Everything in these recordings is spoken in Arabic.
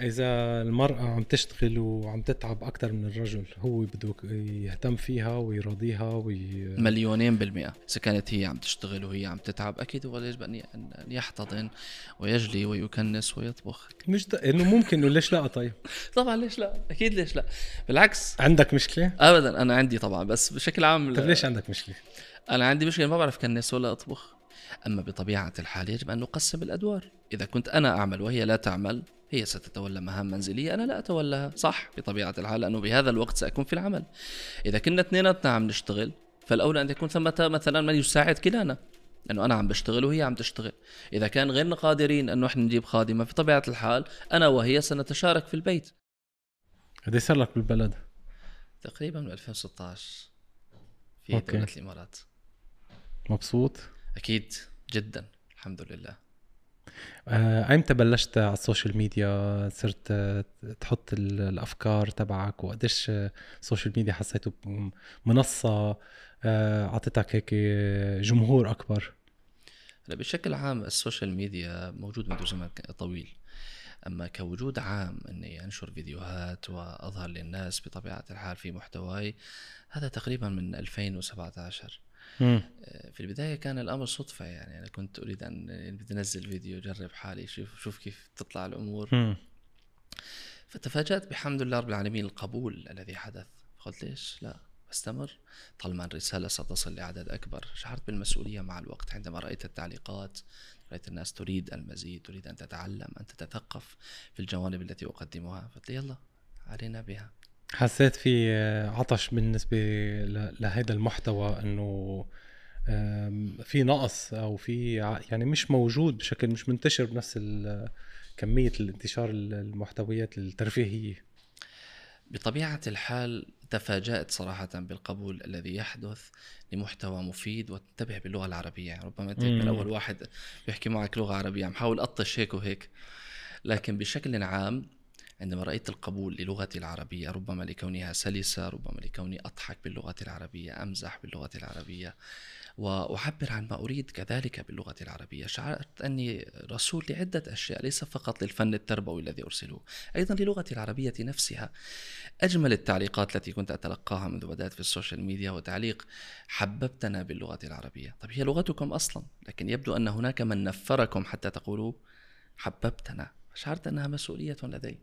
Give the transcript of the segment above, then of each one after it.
إذا المرأة عم تشتغل وعم تتعب أكثر من الرجل هو بده يهتم فيها ويراضيها وي... مليونين بالمئة. إذا كانت هي عم تشتغل وهي عم تتعب أكيد هو يجب أن يحتضن ويجلي ويكنس ويطبخ. مش د... إنه ممكن إنه ليش لا طيب؟ طبعا ليش لا؟ أكيد ليش لا. بالعكس. عندك مشكلة؟ أبدا أنا عندي طبعا بس بشكل عام طيب ليش عندك مشكلة؟ أنا عندي مشكلة ما بعرف كنس ولا أطبخ. أما بطبيعة الحال يجب أن نقسم الأدوار. إذا كنت أنا أعمل وهي لا تعمل هي ستتولى مهام منزلية أنا لا أتولاها صح بطبيعة الحال لأنه بهذا الوقت سأكون في العمل. إذا كنا اثنيناتنا عم نشتغل. فالأولى أن يكون ثمة مثلا من يساعد كلانا لأنه أنا عم بشتغل وهي عم تشتغل. إذا كان غيرنا قادرين أنه إحنا نجيب خادمة في طبيعة الحال أنا وهي سنتشارك في البيت. قد صار لك بالبلد؟ تقريبا من 2016 في أوكي. دولة الإمارات. مبسوط؟ أكيد جدا الحمد لله. ايمتى بلشت على ال social media؟ صرت تحط الأفكار تبعك وقديش ال social media حسيته منصة آه، أعطتك هيك جمهور أكبر؟ هلا بشكل عام ال social media موجود منذ زمن طويل. أما كوجود عام إني أنشر فيديوهات وأظهر للناس بطبيعة الحال في محتواي هذا تقريبا من 2017 آه، في البداية كان الأمر صدفة يعني. أنا كنت أريد أن بدي أنزل فيديو أجرب حالي شوف شوف كيف تطلع الأمور. فتفاجأت بحمد لله رب العالمين القبول الذي حدث. قلت ليش؟ لا أستمر. طالما الرسالة ستصل لأعداد أكبر. شعرت بالمسؤولية مع الوقت. عندما رأيت التعليقات رأيت الناس تريد المزيد تريد أن تتعلم أن تتثقف في الجوانب التي أقدمها. قلت يلا علينا بها. حسيت في عطش بالنسبة لهذا المحتوى إنه في نقص أو في يعني مش موجود بشكل مش منتشر بنفس كمية الانتشار المحتويات الترفيهية. بطبيعة الحال تفاجأت صراحة بالقبول الذي يحدث لمحتوى مفيد وانتبه باللغة العربية. ربما أنت من أول واحد بيحكي معك لغة عربية. عم حاول أطش هيك وهيك. لكن بشكل عام عندما رأيت القبول للغتي العربية ربما لكونها سلسة ربما لكوني أضحك باللغة العربية أمزح باللغة العربية وأعبر عن ما أريد كذلك باللغة العربية. شعرت أني رسول لعدة أشياء ليس فقط للفن التربوي الذي أرسله. أيضا للغتي العربية نفسها. أجمل التعليقات التي كنت أتلقاها منذ بدأت في ال social media وتعليق حببتنا باللغة العربية. طب هي لغتكم أصلا؟ لكن يبدو أن هناك من نفركم حتى تقولوا حببتنا. شعرت أنها مسؤولية لدي.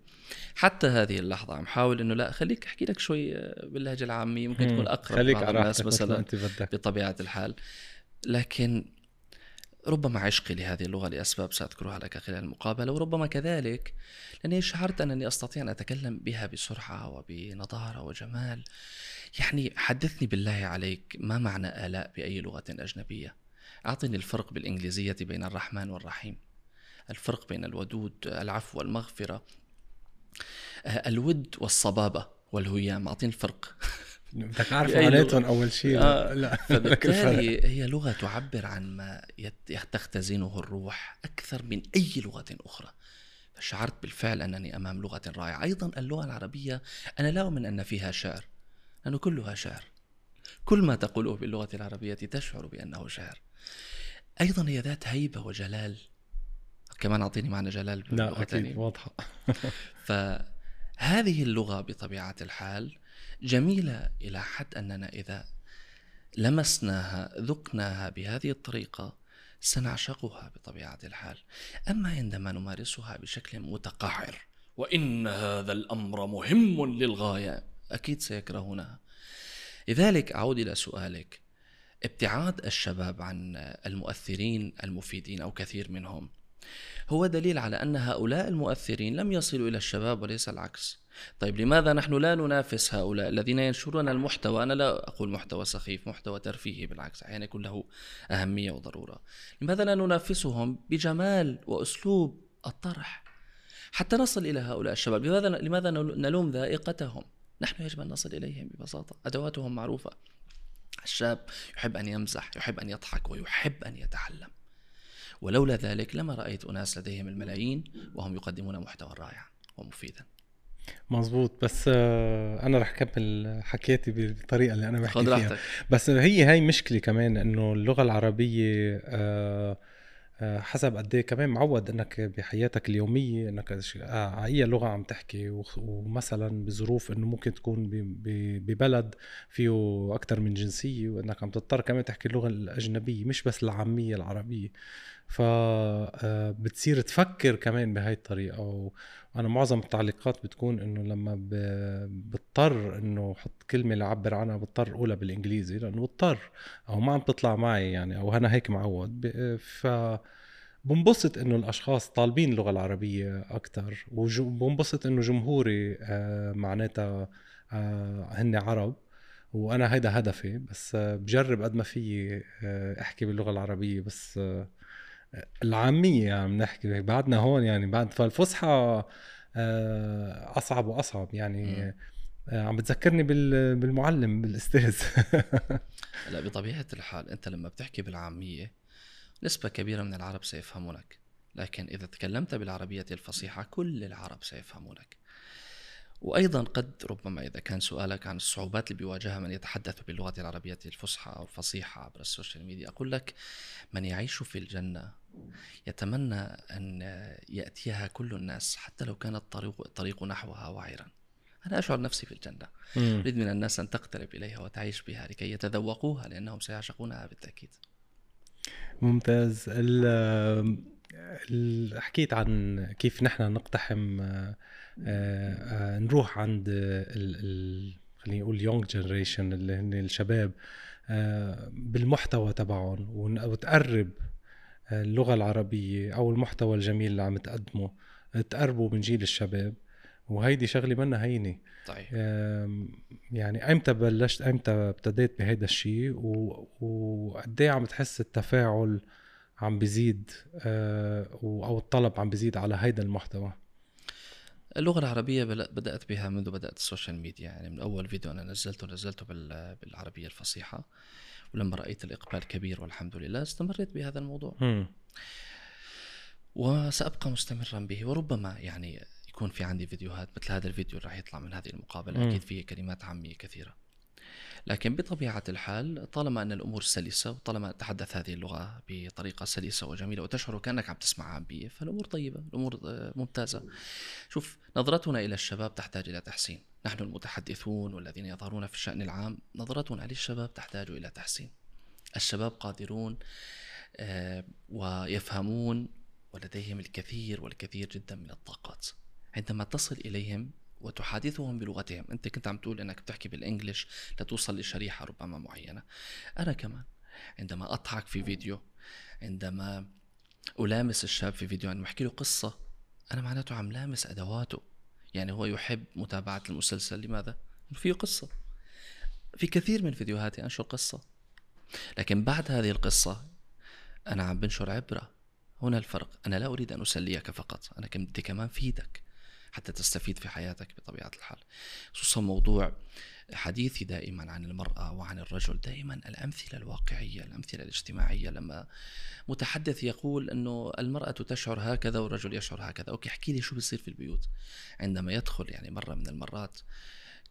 حتى هذه اللحظة عم حاول إنه لا خليك أحكي لك شوي باللهجة العامية ممكن تكون أقرب خليك على الناس مثلا انت بدك. بطبيعة الحال. لكن ربما عشقي لهذه اللغة لأسباب سأذكرها لك خلال المقابلة وربما كذلك لأني شعرت أنني أستطيع أن أتكلم بها بسرعة وبنضاره وجمال. يعني حدثني بالله عليك ما معنى آلاء بأي لغة أجنبية؟ أعطني الفرق بالإنجليزية بين الرحمن والرحيم. الفرق بين الودود العفو والمغفرة. آه، الود والصبابة والهيام أعطيني الفرق. بدك عارف معناتهم أول شيء آه لا فبالتالي هي لغة تعبر عن ما تختزنه الروح أكثر من أي لغة أخرى. فشعرت بالفعل أنني أمام لغة رائعة. أيضا اللغة العربية أنا لا أؤمن أن فيها شعر لأنه كلها شعر. كل ما تقوله باللغة العربية تشعر بأنه شعر. أيضا هي ذات هيبة وجلال. كمان أعطيني معنى جلال لا أكيد واضحه فهذه اللغة بطبيعة الحال جميلة إلى حد أننا إذا لمسناها ذقناها بهذه الطريقة سنعشقها بطبيعة الحال. أما عندما نمارسها بشكل متقعر وإن هذا الأمر مهم للغاية أكيد سيكرهونها لذلك أعود إلى سؤالك. ابتعاد الشباب عن المؤثرين المفيدين أو كثير منهم هو دليل على أن هؤلاء المؤثرين لم يصلوا إلى الشباب وليس العكس. طيب لماذا نحن لا ننافس هؤلاء الذين ينشرون المحتوى؟ أنا لا أقول محتوى سخيف محتوى ترفيهي بالعكس أحيانا يكون له أهمية وضرورة. لماذا لا ننافسهم بجمال وأسلوب الطرح؟ حتى نصل إلى هؤلاء الشباب لماذا لماذا نلوم ذائقتهم؟ نحن يجب أن نصل إليهم ببساطة. أدواتهم معروفة. الشاب يحب أن يمزح يحب أن يضحك ويحب أن يتعلم. ولولا ذلك لما رأيت أناس لديهم الملايين وهم يقدمون محتوى رائعا ومفيدا. مزبوط بس آه، أنا رح اكمل حكيتي بالطريقة اللي أنا بحكي فيها. بس هي هاي مشكلة كمان إنه اللغة العربية آه، آه، حسب قد إيه كمان معود إنك بحياتك اليومية إنك آه، أي لغة عم تحكي ومثلا بظروف إنه ممكن تكون ببلد فيه أكثر من جنسية وإنك عم تضطر كمان تحكي اللغة الأجنبية مش بس العامية العربية. ف آه، تفكر كمان بهاي الطريقة. وأنا معظم التعليقات بتكون إنه لما بضطر إنه أحط كلمة لعبر عنها بضطر أقولها بالإنجليزي لأنه بضطر. أو ما عم تطلع معي يعني أو أنا هيك معود. ف بنبسط إنه الأشخاص طالبين اللغة العربية أكثر وبنبسط إنه جمهوري آه، معناتها آه، هن عرب. وأنا هيدا هدفي. بس بجرب قد ما في أحكي باللغة العربية. بس العامية عم يعني نحكي بعدنا هون يعني بعد فالفصحى آه، أصعب وأصعب يعني آه، عم بتذكرني بالمعلم بالأستاذ. لا بطبيعة الحال أنت لما بتحكي بالعامية نسبة كبيرة من العرب سيفهمونك لكن إذا تكلمت بالعربية الفصيحة كل العرب سيفهمونك. وأيضا قد ربما إذا كان سؤالك عن الصعوبات اللي بيواجهها من يتحدث باللغة العربية الفصحى أو الفصيحة عبر السوشيال ميديا أقول لك من يعيش في الجنة يتمنى أن يأتيها كل الناس حتى لو كان الطريق الطريق نحوها وعرا أنا أشعر نفسي في الجنة. أريد من الناس أن تقترب إليها وتعيش بها لكي يتذوقوها لأنهم سيعشقونها بالتأكيد. ممتاز. حكيت عن كيف نحن نقتحم آه، آه، نروح عند ال خلينا نقول يونج جنريشن اللي هن الشباب آه، بالمحتوى تبعهم وتقرب اللغة العربية أو المحتوى الجميل اللي عم تقدمه تقربوا من جيل الشباب. وهيدي شغلة منا هينة. طيب. يعني ايمتى بلشت ايمتى ابتديت بهيدا الشيء؟ وقد عم تحس التفاعل عم بيزيد أو الطلب عم بيزيد على هيدا المحتوى؟ اللغة العربية بدأت بها منذ بدأت السوشيال ميديا. يعني من أول فيديو أنا نزلته نزلته بالعربية الفصيحة. ولما رأيت الإقبال كبير والحمد لله استمريت بهذا الموضوع. م. وسأبقى مستمرا به وربما يعني يكون في عندي فيديوهات مثل هذا الفيديو اللي راح يطلع من هذه المقابلة. م. أكيد فيه كلمات عامية كثيرة. لكن بطبيعة الحال طالما أن الأمور سلسة وطالما تحدث هذه اللغة بطريقة سلسة وجميلة وتشعر كأنك عم تسمع عامية فالأمور طيبة الأمور آه، ممتازة. شوف نظرتنا إلى الشباب تحتاج إلى تحسين. نحن المتحدثون والذين يظهرون في الشأن العام نظرتنا للشباب تحتاج إلى تحسين. الشباب قادرون آه، ويفهمون ولديهم الكثير والكثير جدا من الطاقات. عندما تصل إليهم وتحادثهم بلغتهم أنت كنت عم تقول إنك بتحكي بالانجلش لتوصل لشريحة ربما معينة. أنا كمان عندما أضحك في فيديو عندما ألامس الشاب في فيديو عندما أحكي له قصة أنا معناته عم لامس أدواته. يعني هو يحب متابعة المسلسل. لماذا؟ فيه قصة. في كثير من فيديوهاتي أنشر قصة. لكن بعد هذه القصة أنا عم بنشر عبرة. هنا الفرق. أنا لا أريد أن أسليك فقط. أنا بدي كمان فيدك حتى تستفيد في حياتك بطبيعة الحال. خصوصا موضوع حديثي دائما عن المرأة وعن الرجل دائما الأمثلة الواقعية الأمثلة الاجتماعية لما متحدث يقول أنه المرأة تشعر هكذا والرجل يشعر هكذا. أوكي احكي لي شو بيصير في البيوت. عندما يدخل يعني مرة من المرات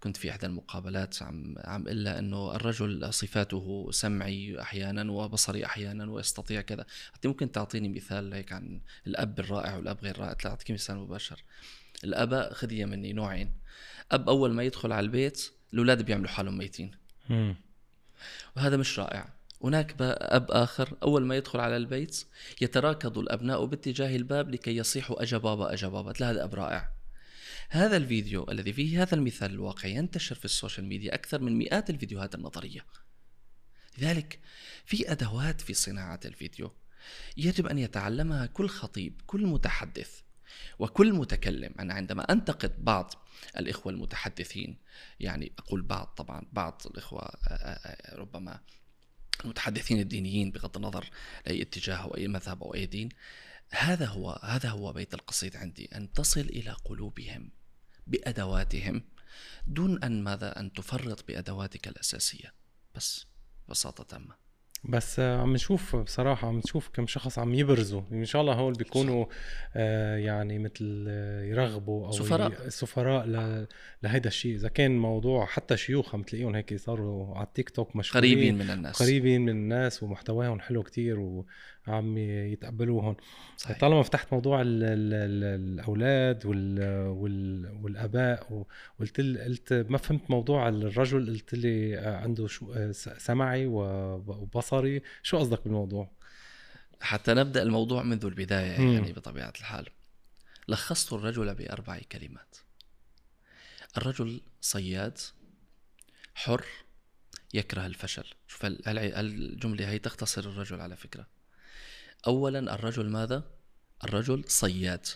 كنت في إحدى المقابلات عم عم الا إنه الرجل صفاته سمعي أحيانا وبصري أحيانا ويستطيع كذا. حتى ممكن تعطيني مثال هيك عن الأب الرائع والأب غير رائع؟ أعطيك مثال مباشر. الاباء خذيه مني نوعين. أب أول ما يدخل على البيت الأولاد بيعملوا حالهم ميتين. وهذا مش رائع. هناك أب آخر أول ما يدخل على البيت يتراكض الأبناء باتجاه الباب لكي يصيحوا أجا بابا أجا بابا. لا هذا أب رائع. هذا الفيديو الذي فيه هذا المثال الواقعي ينتشر في السوشيال ميديا أكثر من مئات الفيديوهات النظرية. لذلك في أدوات في صناعة الفيديو يجب أن يتعلمها كل خطيب كل متحدث وكل متكلم. أنا عندما أنتقد بعض الإخوة المتحدثين. يعني أقول بعض طبعا بعض الإخوة آه، آه، آه، ربما المتحدثين الدينيين بغض النظر لأي اتجاه أو أي مذهب أو أي دين. هذا هو هذا هو بيت القصيد عندي أن تصل إلى قلوبهم بأدواتهم دون أن ماذا أن تفرط بأدواتك الأساسية. بس ببساطة تامة. بس عم نشوف بصراحة عم نشوف كم شخص عم يبرزوا. إن شاء الله هول بيكونوا آه يعني مثل يرغبوا أو سفراء. سفراء لهيدا الشيء. إذا كان موضوع حتى شيوخ عم تلاقيهم هيك صاروا على التيك توك مشهورين. قريبين من الناس. قريبين من الناس ومحتواهم حلو كتير و عم يتقبلوهم صحيح. طالما فتحت موضوع ال ال ال الأولاد وال وال والآباء وقلت قلت ما فهمت موضوع الرجل قلت لي عنده شو سمعي وبصري. شو قصدك بالموضوع؟ حتى نبدأ الموضوع منذ البداية مم. يعني بطبيعة الحال. لخصت الرجل بأربع كلمات. الرجل صياد حر يكره الفشل. شوف الجملة هي تختصر الرجل على فكرة؟ اولا الرجل ماذا؟ الرجل صياد.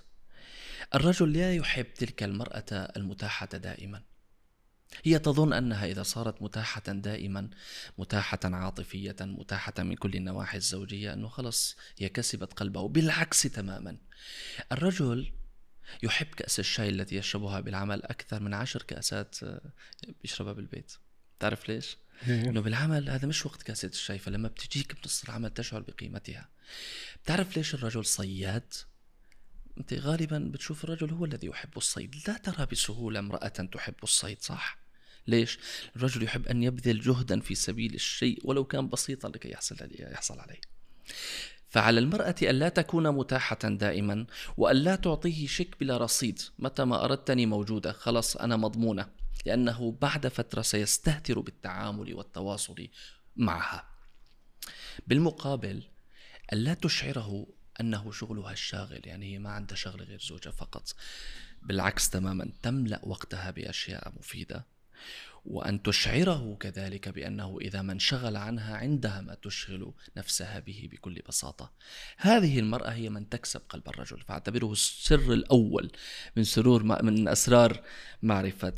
الرجل لا يحب تلك المرأة المتاحة دائما. هي تظن أنها إذا صارت متاحة دائما متاحة عاطفية متاحة من كل النواحي الزوجية أنه خلص هي كسبت قلبه بالعكس تماما. الرجل يحب كأس الشاي التي يشربها بالعمل أكثر من عشر كأسات بيشربها بالبيت. تعرف ليش؟ إيه. إنه بالعمل هذا مش وقت كاسة الشاي فلما بتجيك بنص العمل تشعر بقيمتها بتعرف ليش الرجل صياد؟ أنت غالبا بتشوف الرجل هو الذي يحب الصيد لا ترى بسهولة امرأة تحب الصيد صح؟ ليش؟ الرجل يحب أن يبذل جهدا في سبيل الشيء ولو كان بسيطا لكي يحصل يحصل عليه فعلى المرأة ألا تكون متاحة دائما وألا تعطيه شك بلا رصيد متى ما أردتني موجودة خلص أنا مضمونة لأنه بعد فترة سيستهتر بالتعامل والتواصل معها. بالمقابل ألا تشعره أنه شغلها الشاغل؟ يعني هي ما عندها شغل غير زوجها فقط. بالعكس تماما تملأ وقتها بأشياء مفيدة. وأن تشعره كذلك بأنه إذا ما انشغل عنها عندها ما تشغل نفسها به بكل بساطة. هذه المرأة هي من تكسب قلب الرجل. فاعتبره السر الأول من سرور من أسرار معرفة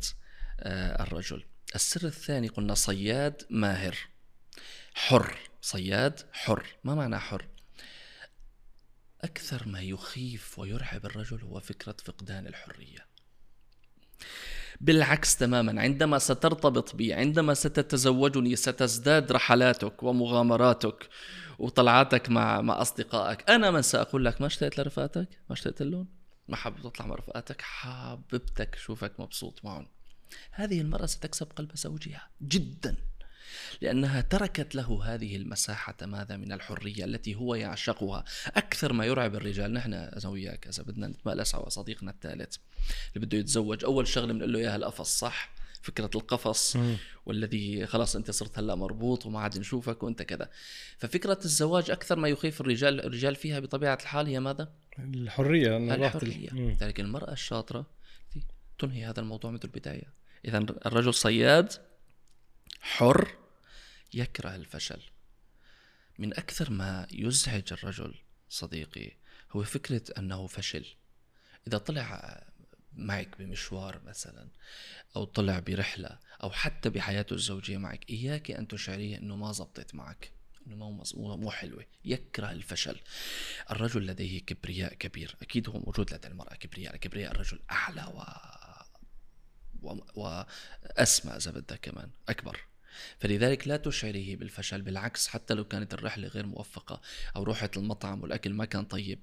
الرجل. السر الثاني قلنا صياد ماهر. حر صياد حر. ما معنى حر؟ أكثر ما يخيف ويرعب الرجل هو فكرة فقدان الحرية. بالعكس تماما عندما سترتبط بي عندما ستتزوجني ستزداد رحلاتك ومغامراتك وطلعاتك مع مع أصدقائك. أنا من سأقول لك ما اشتقت لرفقاتك؟ ما اشتقت لهم ما حابب تطلع مع رفقاتك؟ حاببتك شوفك مبسوط معهم. هذه المرأة ستكسب قلب زوجها جدا لأنها تركت له هذه المساحة ماذا من الحرية التي هو يعشقها. أكثر ما يرعب الرجال نحن أنا وياك إذا بدنا نتمألس على صديقنا الثالث اللي بده يتزوج. أول شغلة بنقول له إياها القفص صح؟ فكرة القفص والذي خلاص أنت صرت هلأ مربوط وما عاد نشوفك وأنت كذا. ففكرة الزواج أكثر ما يخيف الرجال الرجال فيها بطبيعة الحال هي ماذا؟ الحرية الحرية. لذلك المرأة الشاطرة تنهي هذا الموضوع منذ البداية. إذا الرجل صياد حر يكره الفشل. من أكثر ما يزعج الرجل صديقي هو فكرة أنه فشل. إذا طلع معك بمشوار مثلا أو طلع برحلة أو حتى بحياته الزوجية معك إياك أن تشعريه أنه ما زبطت معك إنه مو مو حلوة. يكره الفشل. الرجل لديه كبرياء كبير. أكيد هو موجود لدى المرأة كبرياء. كبرياء الرجل أعلى و وأسمى إذا بدك كمان أكبر. فلذلك لا تشعره بالفشل بالعكس حتى لو كانت الرحلة غير موفقة أو رحت المطعم والأكل ما كان طيب.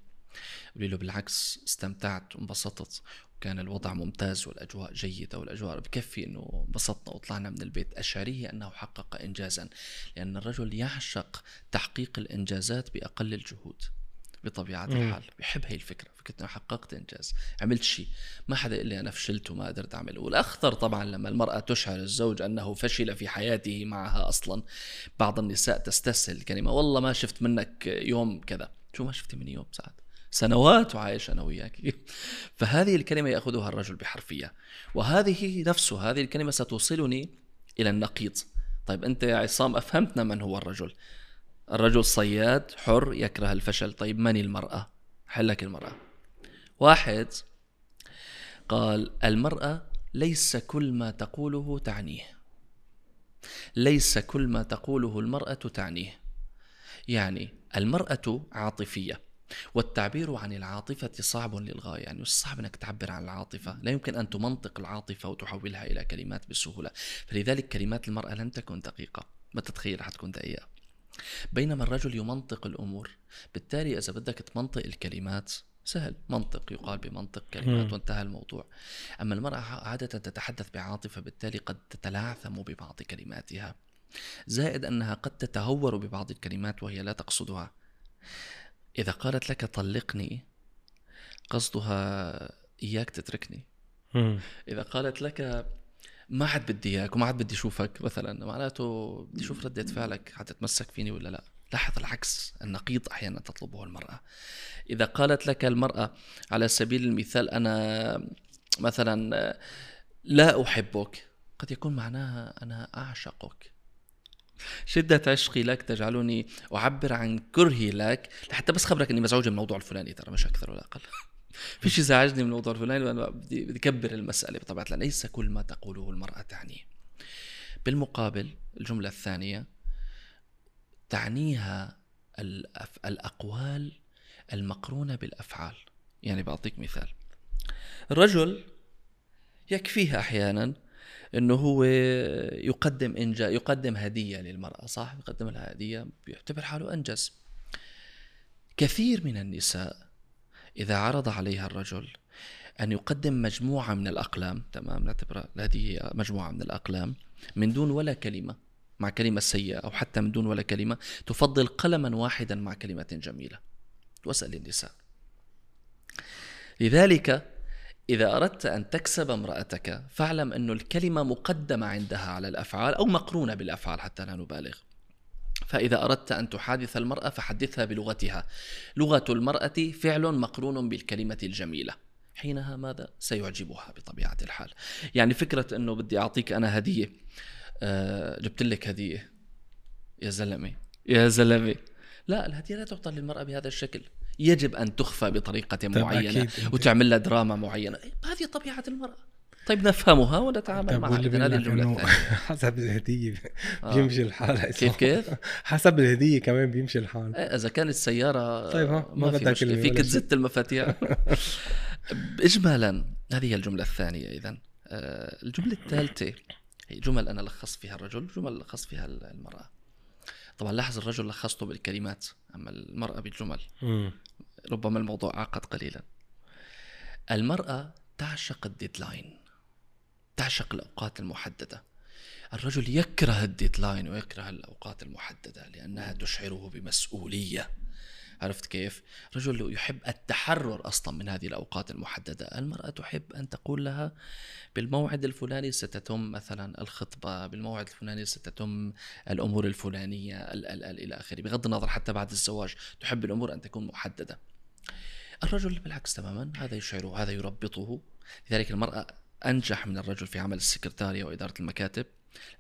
قولي له بالعكس استمتعت وانبسطت وكان الوضع ممتاز والأجواء جيدة والأجواء بكفي إنه انبسطنا وطلعنا من البيت. أشعريه أنه حقق انجازا لأن الرجل يعشق تحقيق الإنجازات بأقل الجهود. بطبيعة مم. الحال. بحب هي الفكرة. فكرة إنه حققت إنجاز. عملت شيء. ما حدا يقول لي أنا فشلت وما قدرت اعمل والأخطر طبعا لما المرأة تشعر الزوج أنه فشل في حياته معها أصلا. بعض النساء تستسهل. الكلمة والله ما شفت منك يوم كذا. شو ما شفتي مني يوم سعد؟ سنوات وعايش أنا وياك. فهذه الكلمة يأخذها الرجل بحرفية. وهذه نفسه هذه الكلمة ستوصلني إلى النقيض. طيب أنت يا عصام أفهمتنا من هو الرجل. الرجل صياد حر يكره الفشل. طيب من المرأة؟ حلك المرأة. واحد قال المرأة ليس كل ما تقوله تعنيه. ليس كل ما تقوله المرأة تعنيه. يعني المرأة عاطفية والتعبير عن العاطفة صعب للغاية. يعني صعب أنك تعبر عن العاطفة؟ لا يمكن أن تمنطق العاطفة وتحولها إلى كلمات بسهولة. فلذلك كلمات المرأة لن تكن دقيقة. ما تتخيل؟ حتكون دقيقة. بينما الرجل يمنطق الأمور. بالتالي إذا بدك تمنطق الكلمات سهل. منطق يقال بمنطق كلمات وانتهى الموضوع. أما المرأة عادة تتحدث بعاطفة بالتالي قد تتلعثم ببعض كلماتها. زائد أنها قد تتهور ببعض الكلمات وهي لا تقصدها. إذا قالت لك طلقني قصدها إياك تتركني. إذا قالت لك ما عاد بدي إياك وما عاد بدي أشوفك مثلا معناته بدي أشوف ردة فعلك حتتمسك فيني ولا لا. لاحظ العكس النقيض أحيانا تطلبه المرأة. إذا قالت لك المرأة على سبيل المثال أنا مثلا لا أحبك قد يكون معناها أنا أعشقك. شدة عشقي لك تجعلني أعبر عن كرهي لك لحتى بس خبرك إني مزعوج من الموضوع الفلاني ترى مش أكثر ولا أقل. في شيء زعجني من الموضوع الفلاني وأنا بدي بدي أكبر المسألة بطبيعة الحال. ليس كل ما تقوله المرأة تعنيه. بالمقابل الجملة الثانية تعنيها الأف... الأقوال المقرونة بالأفعال. يعني بعطيك مثال. الرجل يكفيه أحيانا إنه هو يقدم انجاز يقدم هدية للمرأة صح؟ يقدم لها هدية بيعتبر حاله أنجز. كثير من النساء إذا عرض عليها الرجل أن يقدم مجموعة من الأقلام تمام؟ نعتبرها هذه مجموعة من الأقلام من دون ولا كلمة مع كلمة سيئة أو حتى من دون ولا كلمة تفضل قلما واحدا مع كلمة جميلة. واسأل النساء. لذلك إذا أردت أن تكسب امرأتك فاعلم أن الكلمة مقدمة عندها على الأفعال أو مقرونة بالأفعال حتى لا نبالغ. فإذا أردت أن تحادث المرأة فحدثها بلغتها. لغة المرأة فعل مقرون بالكلمة الجميلة. حينها ماذا؟ سيعجبها بطبيعة الحال. يعني فكرة أنه بدي أعطيك أنا هدية. أه جبت لك هدية. يا زلمة. يا زلمة. لا الهدية لا تعطى للمرأة بهذا الشكل. يجب أن تخفى بطريقة معينة وتعمل لها دراما معينة. هذه طبيعة المرأة. طيب نفهمها ونتعامل معها. إذا هذه الجمله حسب الهدية آه. بيمشي الحال. كيف كيف؟ حسب الهدية كمان بيمشي الحال. إيه، إذا كانت السيارة طيب ها ما, ما في مشكلة فيك تزت المفاتيح. اجمالا هذه هي الجملة الثانية. اذا آه، الجملة الثالثة هي جمل أنا لخصت فيها الرجل جمل لخصت فيها المرأة. طبعا لاحظ الرجل لخصته بالكلمات أما المرأة بالجمل. ربما الموضوع اعقد قليلا. المرأة تعشق ال deadline. تعشق الأوقات المحددة. الرجل يكره ال deadline ويكره الأوقات المحددة لأنها تشعره بمسؤولية. عرفت كيف؟ رجل يحب التحرر أصلا من هذه الأوقات المحددة، المرأة تحب أن تقول لها بالموعد الفلاني ستتم مثلا الخطبة، بالموعد الفلاني ستتم الأمور الفلانية ال ال ال إلى آخره، بغض النظر حتى بعد الزواج، تحب الأمور أن تكون محددة. الرجل بالعكس تماما، هذا يشعره، هذا يربطه، لذلك المرأة أنجح من الرجل في عمل السكرتارية وإدارة المكاتب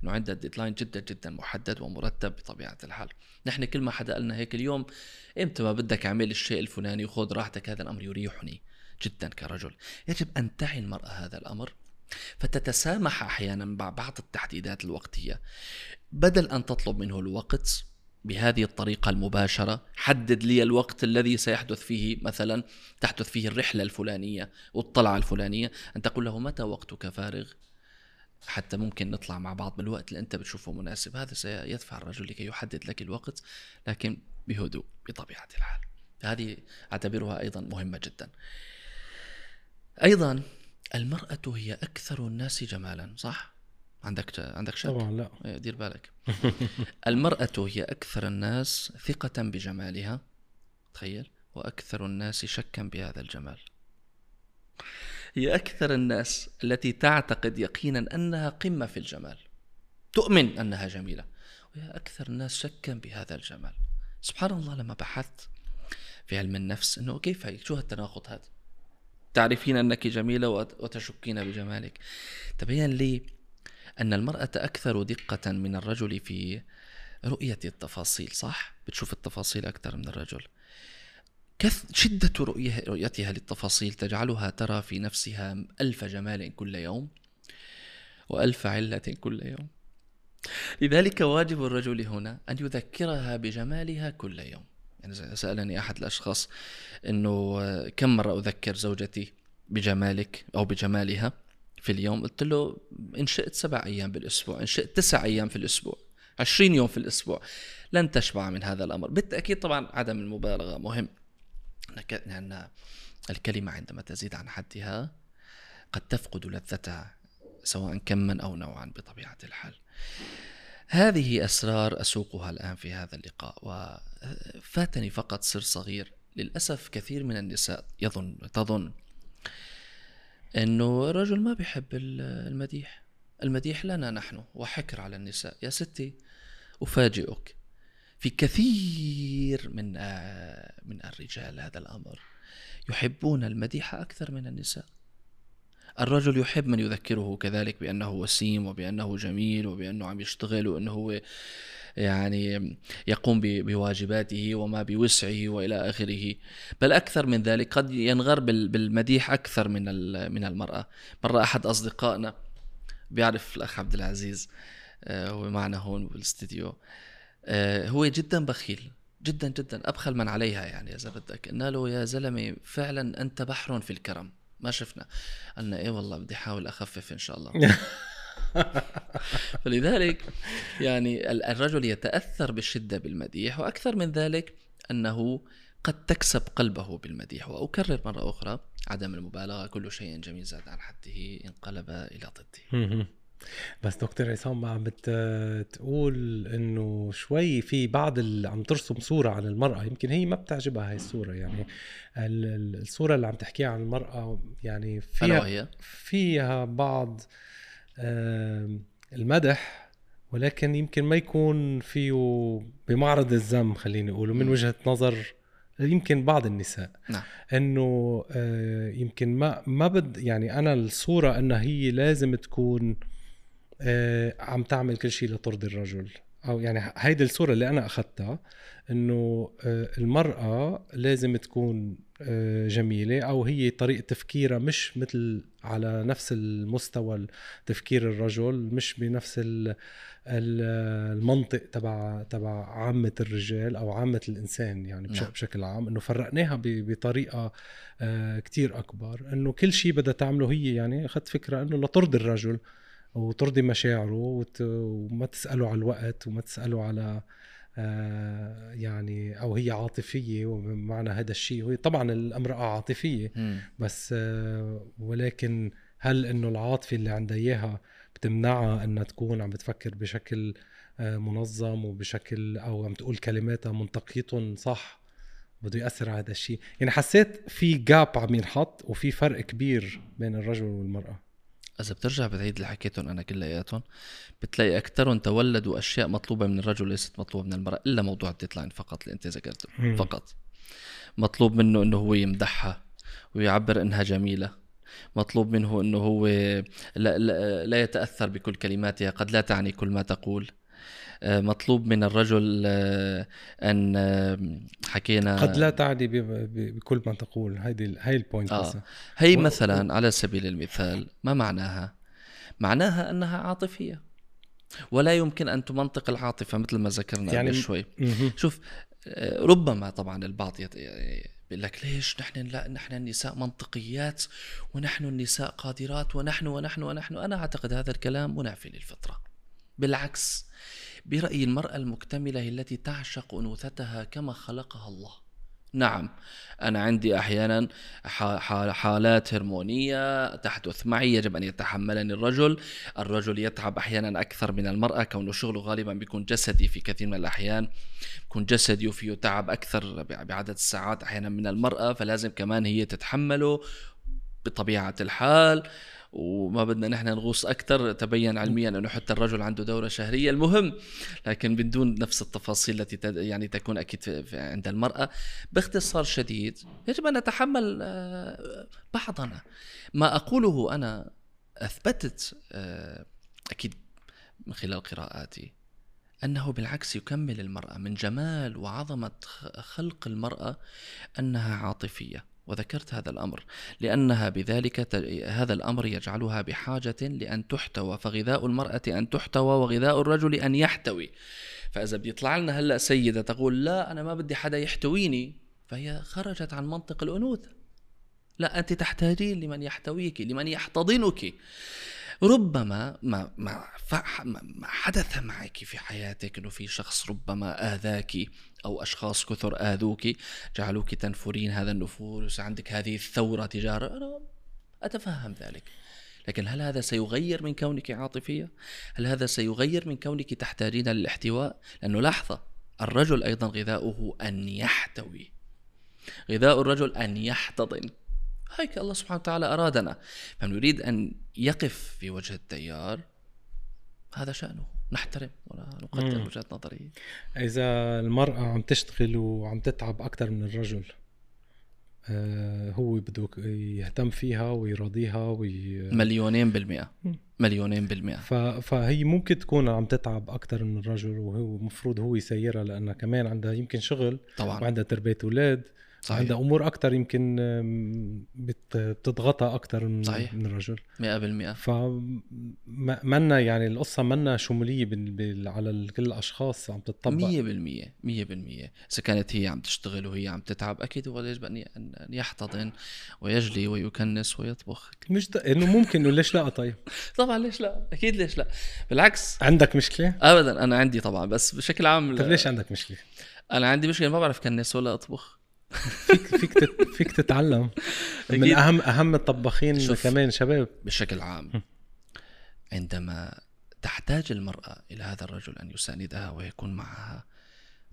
انه عندها ديدلاين جدا جدا محدد ومرتب بطبيعة الحال. نحن كل ما حدا قالنا هيك اليوم إمتى ما بدك اعمل الشيء الفلاني وخذ راحتك هذا الأمر يريحني جدا كرجل. يجب أن تعي المرأة هذا الأمر. فتتسامح أحيانا مع بعض التحديدات الوقتية. بدل أن تطلب منه الوقت بهذه الطريقة المباشرة. حدد لي الوقت الذي سيحدث فيه مثلا تحدث فيه الرحلة الفلانية والطلعة الفلانية. أن تقول له متى وقتك فارغ؟ حتى ممكن نطلع مع بعض بالوقت اللي أنت بتشوفه مناسب. هذا سيدفع الرجل لكي يحدد لك الوقت لكن بهدوء بطبيعة الحال. هذه أعتبرها أيضا مهمة جدا. أيضا المرأة هي أكثر الناس جمالا صح؟ عندك عندك شك؟ طبعا لا. إيه، دير بالك. المرأة هي أكثر الناس ثقة بجمالها. تخيل. وأكثر الناس شكا بهذا الجمال. هي أكثر الناس التي تعتقد يقينا أنها قمة في الجمال. تؤمن أنها جميلة. وهي أكثر الناس شكا بهذا الجمال. سبحان الله لما بحثت في علم النفس أنه كيف هيك شو هالتناقض هذا؟ تعرفين أنك جميلة وتشكين بجمالك. تبين لي أن المرأة أكثر دقة من الرجل في رؤية التفاصيل صح؟ بتشوف التفاصيل أكثر من الرجل. كث شدة رؤيتها للتفاصيل تجعلها ترى في نفسها ألف جمال كل يوم وألف علة كل يوم. لذلك واجب الرجل هنا أن يذكرها بجمالها كل يوم. يعني سألني أحد الأشخاص أنه كم مرة أذكر زوجتي بجمالك أو بجمالها؟ في اليوم قلت له إن شئت سبع أيام بالأسبوع إن شئت تسع أيام في الأسبوع عشرين يوم في الأسبوع لن تشبع من هذا الأمر. بالتأكيد طبعا عدم المبالغة مهم. لأن الكلمة عندما تزيد عن حدها قد تفقد لذتها سواء كما أو نوعا بطبيعة الحال. هذه أسرار أسوقها الآن في هذا اللقاء وفاتني فقط سر صغير. للأسف كثير من النساء يظن تظن أنه الرجل ما بيحب المديح. المديح لنا نحن وحكر على النساء. يا ستي أفاجئك. في كثير من من الرجال هذا الأمر يحبون المديح أكثر من النساء. الرجل يحب من يذكره كذلك بأنه وسيم وبأنه جميل وبأنه عم يشتغل وأنه هو يعني يقوم بواجباته وما بوسعه وإلى آخره. بل أكثر من ذلك قد ينغر بالمديح أكثر من من المرأة. مرة أحد أصدقائنا بيعرف الأخ عبد العزيز آه، هو معنا هون بالاستديو آه، هو جدا بخيل جدا جدا أبخل من عليها يعني إذا بدك. قلنا له يا زلمة فعلا أنت بحر في الكرم. ما شفنا. قالنا إيه والله بدي أحاول أخفف إن شاء الله. فلذلك يعني الرجل يتأثر بشده بالمديح وأكثر من ذلك أنه قد تكسب قلبه بالمديح. وأكرر مرة أخرى عدم المبالغة كل شيء جميل زاد عن حده انقلب إلى ضده. بس دكتور عصام عم بتقول إنه شوي في بعض اللي عم ترسم صورة عن المرأة. يمكن هي ما بتعجبها هاي الصورة. يعني الصورة اللي عم تحكيها عن المرأة يعني فيها فيها بعض المدح ولكن يمكن ما يكون فيه بمعرض الذم خليني أقول من وجهة نظر يمكن بعض النساء. نعم. إنه آه، يمكن ما ما بد يعني أنا الصورة إنها هي لازم تكون آه، عم تعمل كل شيء لترضي الرجل. أو يعني هيدي الصورة اللي أنا أخذتها إنه آه، المرأة لازم تكون جميلة أو هي طريقة تفكيرها مش مثل على نفس المستوى تفكير الرجل مش بنفس المنطق تبع تبع عامة الرجال أو عامة الإنسان يعني نعم. بشكل عام إنه فرقناها بطريقة كتير أكبر إنه كل شيء بدها تعمله هي يعني أخذت فكرة إنه لترضي الرجل وترضي مشاعره وت... وما تسأله على الوقت وما تسأله على آه يعني أو هي عاطفية وبمعنى هذا الشيء هي طبعا الامراه عاطفية م. بس آه ولكن هل إنه العاطفة اللي عندها إياها بتمنعها إنها تكون عم بتفكر بشكل آه منظم وبشكل أو عم تقول كلماتها منتقيتهم صح بده يأثر على هذا الشيء يعني حسيت في جاب عم ينحط وفي فرق كبير بين الرجل والمرأة اذا بترجع بتعيد اللي حكيتهم أنا كلياتهم بتلاقي اكثرهم تولدوا أشياء مطلوبة من الرجل ليست مطلوبة من المرأة إلا موضوع ال deadline فقط اللي أنت ذكرته فقط. مطلوب منه إنه هو يمدحها ويعبر إنها جميلة. مطلوب منه إنه هو لا, لا, لا يتأثر بكل كلماتها قد لا تعني كل ما تقول. مطلوب من الرجل آه، أن آه، حكينا قد لا تعني بكل ما تقول. هيدي هاي ال point آه. هي مثلا على سبيل المثال ما معناها؟ معناها أنها عاطفية. ولا يمكن أن تمنطق العاطفة مثل ما ذكرنا يعني شوي. شوف ربما طبعا البعض بيقول لك ليش نحن لا نحن النساء منطقيات ونحن النساء قادرات ونحن ونحن ونحن. أنا أعتقد هذا الكلام منافي للفطرة. بالعكس برأيي المرأة المكتملة هي التي تعشق أنوثتها كما خلقها الله. نعم أنا عندي أحيانا حالات هرمونية تحدث معي يجب أن يتحملني الرجل. الرجل يتعب أحيانا أكثر من المرأة كونه شغله غالبا بيكون جسدي في كثير من الأحيان. بيكون جسدي وفيه تعب أكثر بعدد الساعات أحيانا من المرأة فلازم كمان هي تتحمله بطبيعة الحال. وما بدنا نحن نغوص أكثر تبين علميا أنه حتى الرجل عنده دورة شهرية المهم لكن بدون نفس التفاصيل التي يعني تكون أكيد عند المرأة. باختصار شديد يجب أن نتحمل آه، بعضنا. ما أقوله أنا أثبتت آه، أكيد من خلال قراءاتي أنه بالعكس يكمل المرأة من جمال وعظمة خلق المرأة أنها عاطفية. وذكرت هذا الأمر لأنها بذلك هذا الأمر يجعلها بحاجة لأن تحتوى فغذاء المرأة أن تحتوى وغذاء الرجل أن يحتوي. فإذا بيطلع لنا هلأ سيدة تقول لا أنا ما بدي حدا يحتويني فهي خرجت عن منطق الأنوثة. لا أنت تحتاجين لمن يحتويك لمن يحتضنك. ربما ما ما ما حدث معك في حياتك إنه في شخص ربما آذاك أو أشخاص كثر آذوك جعلوك تنفرين هذا النفور عندك هذه الثورة تجاه أنا أتفهم ذلك لكن هل هذا سيغير من كونك عاطفية؟ هل هذا سيغير من كونك تحتاجين للاحتواء؟ لأنه لحظه الرجل أيضا غذاؤه أن يحتوي غذاء الرجل أن يحتضن هيك الله سبحانه وتعالى أرادنا. فنريد أن يقف في وجه التيار هذا شأنه. نحترم ونقدر مم. وجهة نظره إذا المرأة عم تشتغل وعم تتعب أكثر من الرجل آه هو بده يهتم فيها ويراضيها وي... مليونين بالمئة. مليونين بالمئة. ف... فهي ممكن تكون عم تتعب أكثر من الرجل وهو المفروض هو يسيرها لأنها كمان عندها يمكن شغل طبعا. وعندها تربية أولاد. صحيح. عندها أمور أكثر يمكن. بتضغطها أكثر من... صحيح. من الرجل. مئة بالمئة. ف ما- منا يعني القصة منا شمولية بال... بال... على كل الأشخاص عم تطبق مية بالمية مية بالمية. إذا كانت هي عم تشتغل وهي عم تتعب أكيد هو يجب أن يحتضن ويجلي ويكنس ويطبخ. مش د... إنه ممكن إنه ليش لا طيب؟ طبعا ليش لا؟ أكيد ليش لا. بالعكس. عندك مشكلة؟ أبدا أنا عندي طبعا بس بشكل عام طيب ليش عندك مشكلة؟ أنا عندي مشكلة ما بعرف كنس ولا أطبخ. فيك فيك تت... فيك تتعلم. من. اهم أهم الطباخين. كمان شباب. بشكل عام عندما تحتاج المرأة إلى هذا الرجل أن يساندها ويكون معها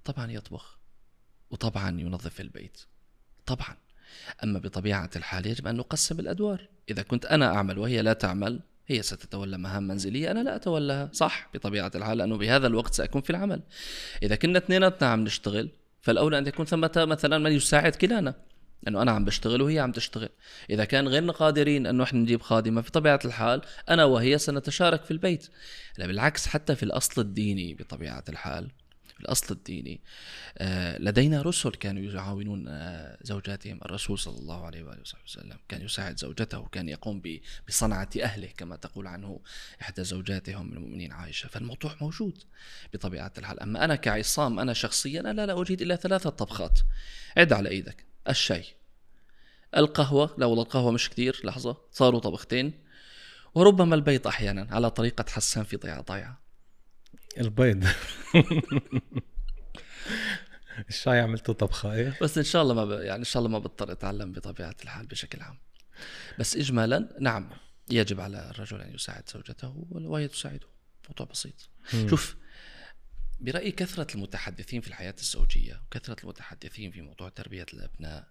طبعا يطبخ وطبعا ينظف البيت. طبعا. أما بطبيعة الحال يجب أن نقسم الأدوار. إذا كنت أنا أعمل وهي لا تعمل هي ستتولى مهام منزلية أنا لا أتولاها. صح بطبيعة الحال لأنه بهذا الوقت سأكون في العمل. إذا كنا اثنيناتنا عم نشتغل. فالأولى أن يكون ثمة مثلا من يساعد كلانا لأنه أنا عم بشتغل وهي عم تشتغل. إذا كان غيرنا قادرين أنه إحنا نجيب خادمة في طبيعة الحال أنا وهي سنتشارك في البيت. لا بالعكس حتى في الأصل الديني بطبيعة الحال في الأصل الديني. آه، لدينا رسل كانوا يعاونون آه، زوجاتهم. الرسول صلى الله عليه وآله وسلم كان يساعد زوجته كان يقوم بصنعة أهله كما تقول عنه إحدى زوجاتهم من المؤمنين عائشة. فالموضوع موجود بطبيعة الحال. أما أنا كعصام أنا شخصيا أنا لا أجيد إلا ثلاثة طبخات. عد على إيدك. الشاي القهوة. لا والله القهوة مش كتير لحظة. صاروا طبختين. وربما البيض أحيانا على طريقة حسان في ضيعة ضيعة البيض. الشاي عملته طبخة إيه؟ بس إن شاء الله ما ب... يعني إن شاء الله ما بضطر أتعلم بطبيعة الحال بشكل عام. بس اجمالا نعم يجب على الرجل أن يساعد زوجته وهي تساعده. موضوع بسيط. مم. شوف برأيي كثرة المتحدثين في الحياة الزوجية وكثرة المتحدثين في موضوع تربية الأبناء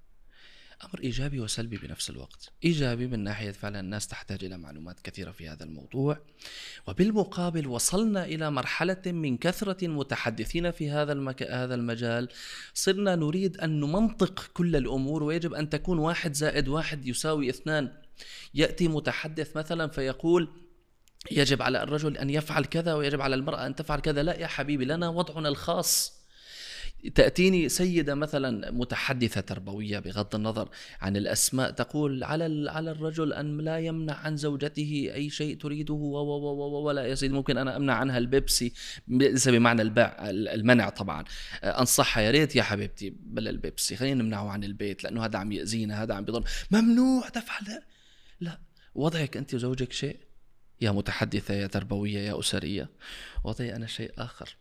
أمر إيجابي وسلبي بنفس الوقت. إيجابي من ناحية فعلا الناس تحتاج إلى معلومات كثيرة في هذا الموضوع. وبالمقابل وصلنا إلى مرحلة من كثرة المتحدثين في هذا المك... هذا المجال. صرنا نريد أن نمنطق كل الأمور ويجب أن تكون واحد زائد واحد يساوي اثنان. يأتي متحدث مثلا فيقول يجب على الرجل أن يفعل كذا ويجب على المرأة أن تفعل كذا. لا يا حبيبي لنا وضعنا الخاص. تأتيني سيدة مثلا متحدثة تربوية بغض النظر عن الأسماء تقول على على الرجل أن لا يمنع عن زوجته أي شيء تريده و- و- و- ولا يا سيدي ممكن أنا أمنع عنها البيبسي. ليس بمعنى الباع المنع طبعا. أنصحها يا ريت يا حبيبتي بلا البيبسي. خلينا نمنعه عن البيت لأنه هذا عم يأذينا هذا عم بيضر ممنوع تفعل. لا. وضعك أنت وزوجك شيء. يا متحدثة يا تربوية يا أسرية. وضعي أنا شيء آخر.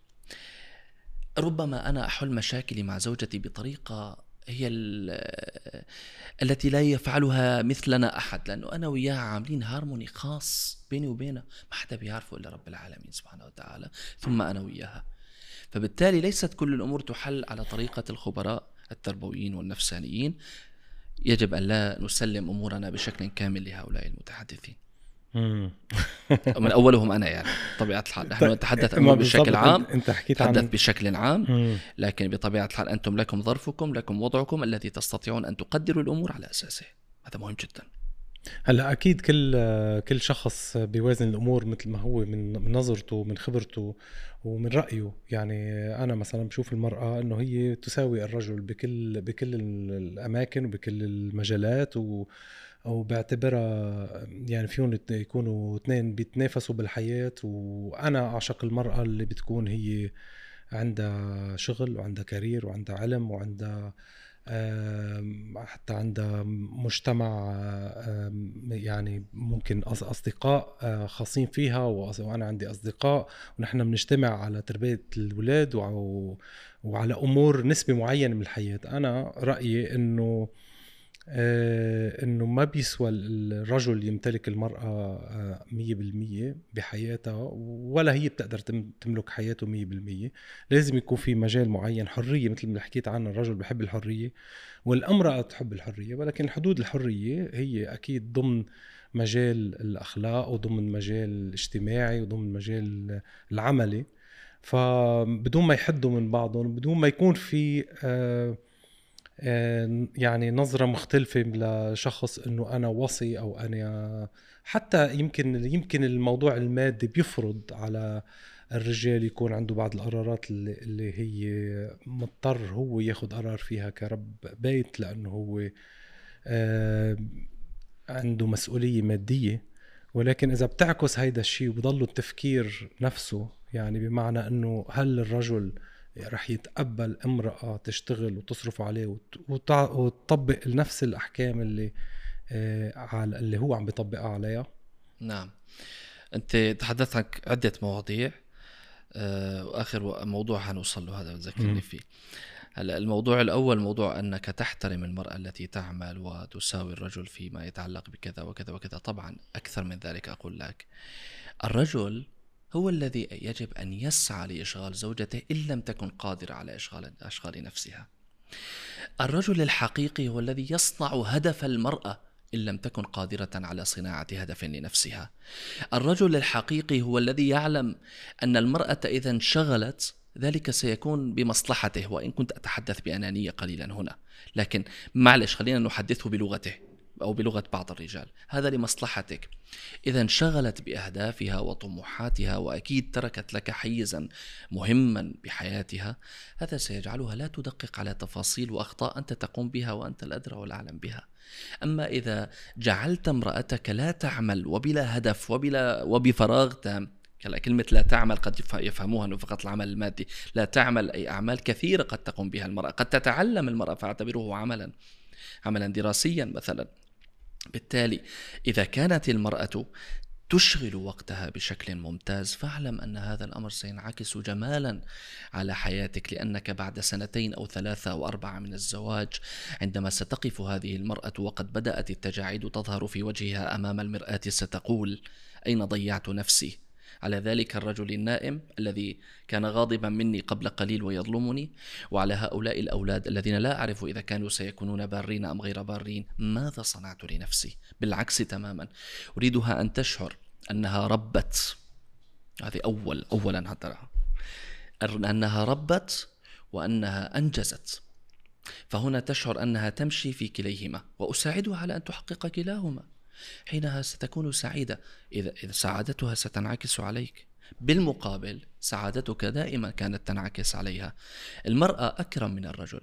ربما أنا أحل مشاكلي مع زوجتي بطريقة هي ال- التي لا يفعلها مثلنا أحد لأنه أنا وياها عاملين هارموني خاص بيني وبينها ما حدا بيعرفه إلا رب العالمين سبحانه وتعالى ثم أنا وياها. فبالتالي ليست كل الأمور تحل على طريقة الخبراء التربويين والنفسانيين. يجب أن لا نسلم أمورنا بشكل كامل لهؤلاء المتحدثين. من أولهم أنا يعني بطبيعة الحال. نحن نتحدث أمور بالضبط، بشكل عام أنت حكيت نتحدث عن بشكل عام مم. لكن بطبيعة الحال أنتم لكم ظرفكم لكم وضعكم الذي تستطيعون أن تقدروا الأمور على أساسه. هذا مهم جدا. هلا أكيد كل كل شخص بيوازن الأمور مثل ما هو من من نظرته من خبرته ومن رأيه. يعني أنا مثلا بشوف المرأة إنه هي تساوي الرجل بكل بكل الأماكن وبكل المجالات و وبعتبرها يعني فيهم يكونوا اثنين بيتنافسوا بالحياة وأنا أعشق المرأة اللي بتكون هي عندها شغل وعندها كارير وعندها علم وعندها حتى عندها مجتمع يعني ممكن أص- أصدقاء آه، خاصين فيها وأنا عندي أصدقاء ونحن بنجتمع على تربية الأولاد وع- وعلى أمور نسبة معينة من الحياة. أنا رأيي أنه إنه ما بيسوى الرجل يمتلك المرأة آه، مية بالمية بحياتها ولا هي بتقدر تملك حياته مية بالمية. لازم يكون في مجال معين حرية مثل ما حكيت عنها الرجل بحب الحرية والأمرأة تحب الحرية. ولكن الحدود الحرية هي أكيد ضمن مجال الأخلاق وضمن مجال الاجتماعي وضمن مجال العملي فبدون ما يحدوا من بعضهم بدون ما يكون في آه يعني نظرة مختلفة لشخص إنه أنا وصي أو أنا حتى يمكن يمكن الموضوع المادي بيفرض على الرجال يكون عنده بعض القرارات اللي, اللي هي مضطر هو ياخذ قرار فيها كرب بيت لأنه هو عنده مسؤولية مادية. ولكن إذا بتعكس هيدا الشيء وبضل التفكير نفسه يعني بمعنى أنه هل الرجل رح يتقبل امرأة تشتغل وتصرف عليه وتطبق نفس الأحكام اللي آه، على اللي هو عم بيطبقها عليها. نعم. أنت تحدثت عن عدة مواضيع آه، وآخر موضوع حنوصل له هذا بتذكرني فيه. هلأ الموضوع الأول موضوع أنك تحترم المرأة التي تعمل وتساوي الرجل فيما يتعلق بكذا وكذا وكذا. طبعا أكثر من ذلك أقول لك. الرجل هو الذي يجب أن يسعى لإشغال زوجته إن لم تكن قادرة على إشغال أشغال نفسها. الرجل الحقيقي هو الذي يصنع هدف المرأة إن لم تكن قادرة على صناعة هدف لنفسها. الرجل الحقيقي هو الذي يعلم أن المرأة إذا انشغلت ذلك سيكون بمصلحته وإن كنت أتحدث بأنانية قليلا هنا لكن معلش خلينا نحدثه بلغته أو بلغة بعض الرجال. هذا لمصلحتك. إذا انشغلت بأهدافها وطموحاتها وأكيد تركت لك حيزا مهما بحياتها هذا سيجعلها لا تدقق على تفاصيل وأخطاء أنت تقوم بها وأنت الأدرى والأعلم بها. أما إذا جعلت امرأتك لا تعمل وبلا هدف وبلا وبفراغ تام كلمة لا تعمل قد يفهموها أنه فقط العمل المادي. لا تعمل أي أعمال كثيرة قد تقوم بها المرأة. قد تتعلم المرأة فاعتبره عملا. عملا دراسيا مثلا. بالتالي إذا كانت المرأة تشغل وقتها بشكل ممتاز فاعلم أن هذا الأمر سينعكس جمالا على حياتك لأنك بعد سنتين أو ثلاثة أو أربعة من الزواج عندما ستقف هذه المرأة وقد بدأت التجاعيد تظهر في وجهها أمام المرآة ستقول أين ضيعت نفسي؟ على ذلك الرجل النائم الذي كان غاضبا مني قبل قليل ويظلمني وعلى هؤلاء الأولاد الذين لا أعرف إذا كانوا سيكونون بارين أم غير بارين ماذا صنعت لنفسي؟ بالعكس تماما. أريدها أن تشعر أنها ربت. هذه أول أولا حتى. أنها ربت وأنها أنجزت. فهنا تشعر أنها تمشي في كليهما وأساعدها على أن تحقق كلاهما. حينها ستكون سعيدة. إذا سعادتها ستنعكس عليك. بالمقابل سعادتك دائما كانت تنعكس عليها. المرأة أكرم من الرجل.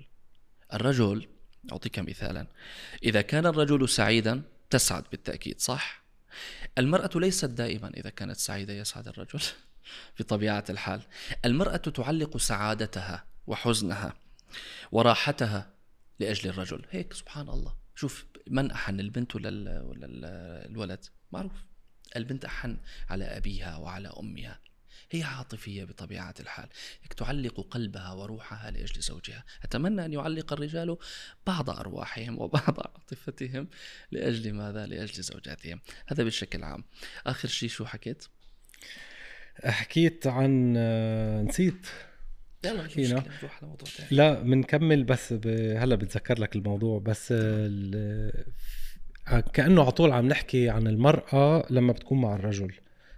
الرجل أعطيك مثالا إذا كان الرجل سعيدا تسعد بالتأكيد صح؟ المرأة ليست دائما إذا كانت سعيدة يسعد الرجل. بطبيعة الحال المرأة تعلق سعادتها وحزنها وراحتها لأجل الرجل. هيك سبحان الله. شوف من أحن البنت ولا, الولد؟ معروف. البنت أحن على أبيها وعلى أمها. هي عاطفية بطبيعة الحال. تعلق قلبها وروحها لأجل زوجها. أتمنى أن يعلق الرجال بعض أرواحهم وبعض عاطفتهم لأجل ماذا؟ لأجل زوجاتهم. هذا بشكل عام آخر شيء شو حكيت؟ حكيت عن آه، حكينا نروح على موضوع ثاني لا بنكمل بس ب... هلا بتذكر لك الموضوع بس ال... كأنه على طول عم نحكي عن المرأة لما بتكون مع الرجل.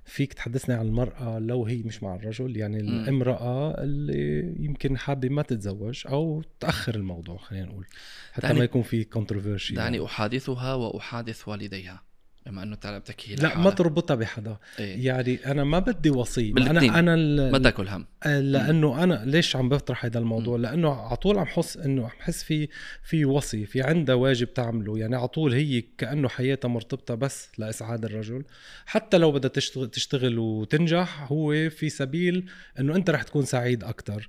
فيك تحدثني عن المرأة لو هي مش مع الرجل يعني م. الامرأة اللي يمكن حابة ما تتزوج أو تأخر الموضوع خلينا نقول حتى ما يكون في كونتروفيرشي دعني أحادثها وأحادث والديها. بما إنه تعال بتحكي لا ما تربطها بحدا. إيه؟ يعني أنا ما بدي وصي أنا أنا ما تاكل هم. آه، لأنه أنا ليش عم بطرح هذا الموضوع؟ م. لأنه على طول عم حس إنه عم حس في في وصي في عندها واجب تعمله. يعني على طول هي كأنه حياتها مرتبطة بس لإسعاد الرجل. حتى لو بدها تشتغل تشتغل وتنجح هو في سبيل إنه أنت رح تكون سعيد أكثر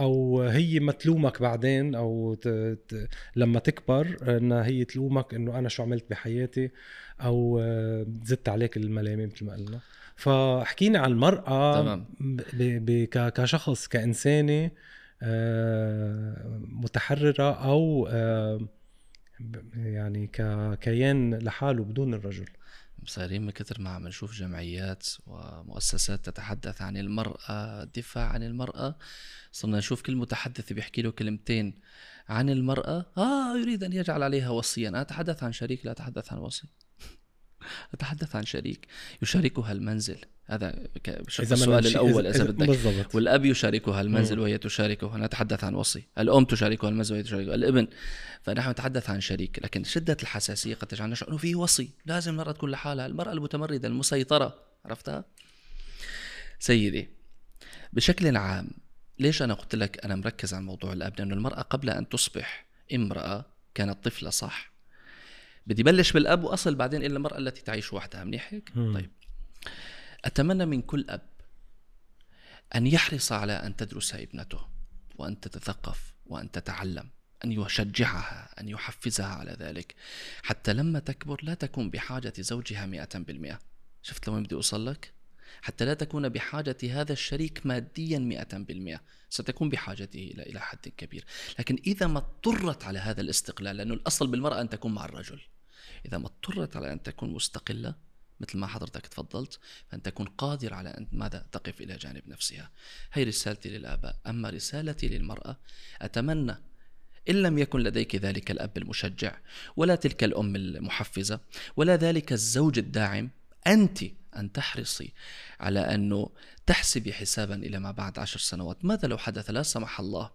أو هي متلومك بعدين أو ت... ت... لما تكبر إنها هي تلومك إنه أنا شو عملت بحياتي. أو زدت عليك الملامه مثل ما قلنا. فحكينا عن المرأة تمام. ب... ب... كشخص كإنسانة آه، متحررة أو آه، يعني ككيان لحاله بدون الرجل. صايرين من كثر ما عم نشوف جمعيات ومؤسسات تتحدث عن المرأة الدفاع عن المرأة صرنا نشوف كل متحدث بيحكي له كلمتين. عن المرأة. آه يريد أن يجعل عليها وصيا. أنا أتحدث عن شريك لا أتحدث عن وصي. أتحدث عن شريك. يشاركها المنزل. هذا السؤال الأول إذا بدك. بالضبط. والأب يشاركها المنزل. وهي تشاركه. أنا أتحدث عن وصي. الأم تشاركها المنزل وهي تشاركه. الابن. فنحن نتحدث عن شريك. لكن شدة الحساسية قد تجعلنا نشعر إنه في وصي. لازم المراه تكون لحالها المرأة المتمردة المسيطرة. عرفتها؟ سيدي بشكل عام ليش أنا قلت لك أنا مركز على موضوع الأب؟ لأنه المرأة قبل أن تصبح امرأة كانت طفلة صح؟ بدي بلش بالأب وأصل بعدين إلى المرأة التي تعيش وحدها منيح هيك. طيب. أتمنى من كل أب أن يحرص على أن تدرس ابنته وأن تتثقف وأن تتعلم أن يشجعها أن يحفزها على ذلك. حتى لما تكبر لا تكون بحاجة زوجها مئة بالمئة. شفت لوين بدي أوصل لك؟ حتى لا تكون بحاجة هذا الشريك ماديا مئة بالمئة. ستكون بحاجته إلى إلى حد كبير. لكن إذا ما اضطرت على هذا الاستقلال لأنه الأصل بالمرأة أن تكون مع الرجل. إذا ما اضطرت على أن تكون مستقلة مثل ما حضرتك تفضلت فأن تكون قادر على أن ماذا؟ تقف إلى جانب نفسها. هي رسالتي للآباء. أما رسالتي للمرأة أتمنى إن لم يكن لديك ذلك الأب المشجع ولا تلك الأم المحفزة ولا ذلك الزوج الداعم أنت أن تحرصي على أنه تحسبي حسابا إلى ما بعد عشر سنوات. ماذا لو حدث؟ لا سمح الله.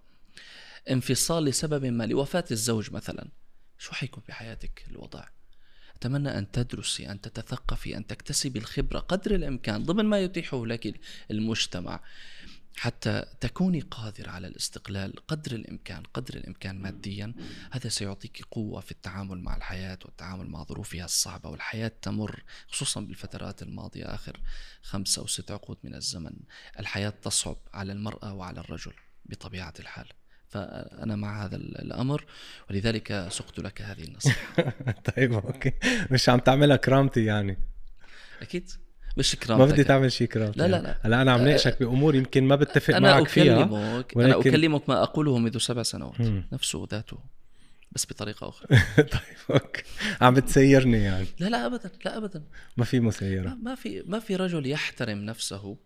انفصال لسبب ما لوفاة الزوج مثلا. شو حيكون بحياتك الوضع؟ أتمنى أن تدرسي أن تتثقفي أن تكتسبي الخبرة قدر الإمكان ضمن ما يتيحه لك المجتمع. حتى تكوني قادرة على الاستقلال قدر الإمكان قدر الإمكان ماديا. هذا سيعطيك قوة في التعامل مع الحياة والتعامل مع ظروفها الصعبة والحياة تمر خصوصا بالفترات الماضية آخر خمسة أو ست عقود من الزمن. الحياة تصعب على المرأة وعلى الرجل بطبيعة الحال. فأنا مع هذا الأمر ولذلك سقت لك هذه النصيحة. طيب okay. مش عم تعملها كرامتي يعني. أكيد. مش ما كرامتك بدي تعمل شيء كرامتي لا، لا،. لا. هلا أنا عم ناقشك بأمور يمكن ما بتفق معك فيها أكلمك أنا ولكن- أكلمك ما أقوله منذ سبع سنوات مم. نفسه ذاته بس بطريقة أخرى. طيب okay. عم بتسيرني يعني. لا لا أبدا لا أبدا. ما في ما, مسيرة. ما في ما في رجل يحترم نفسه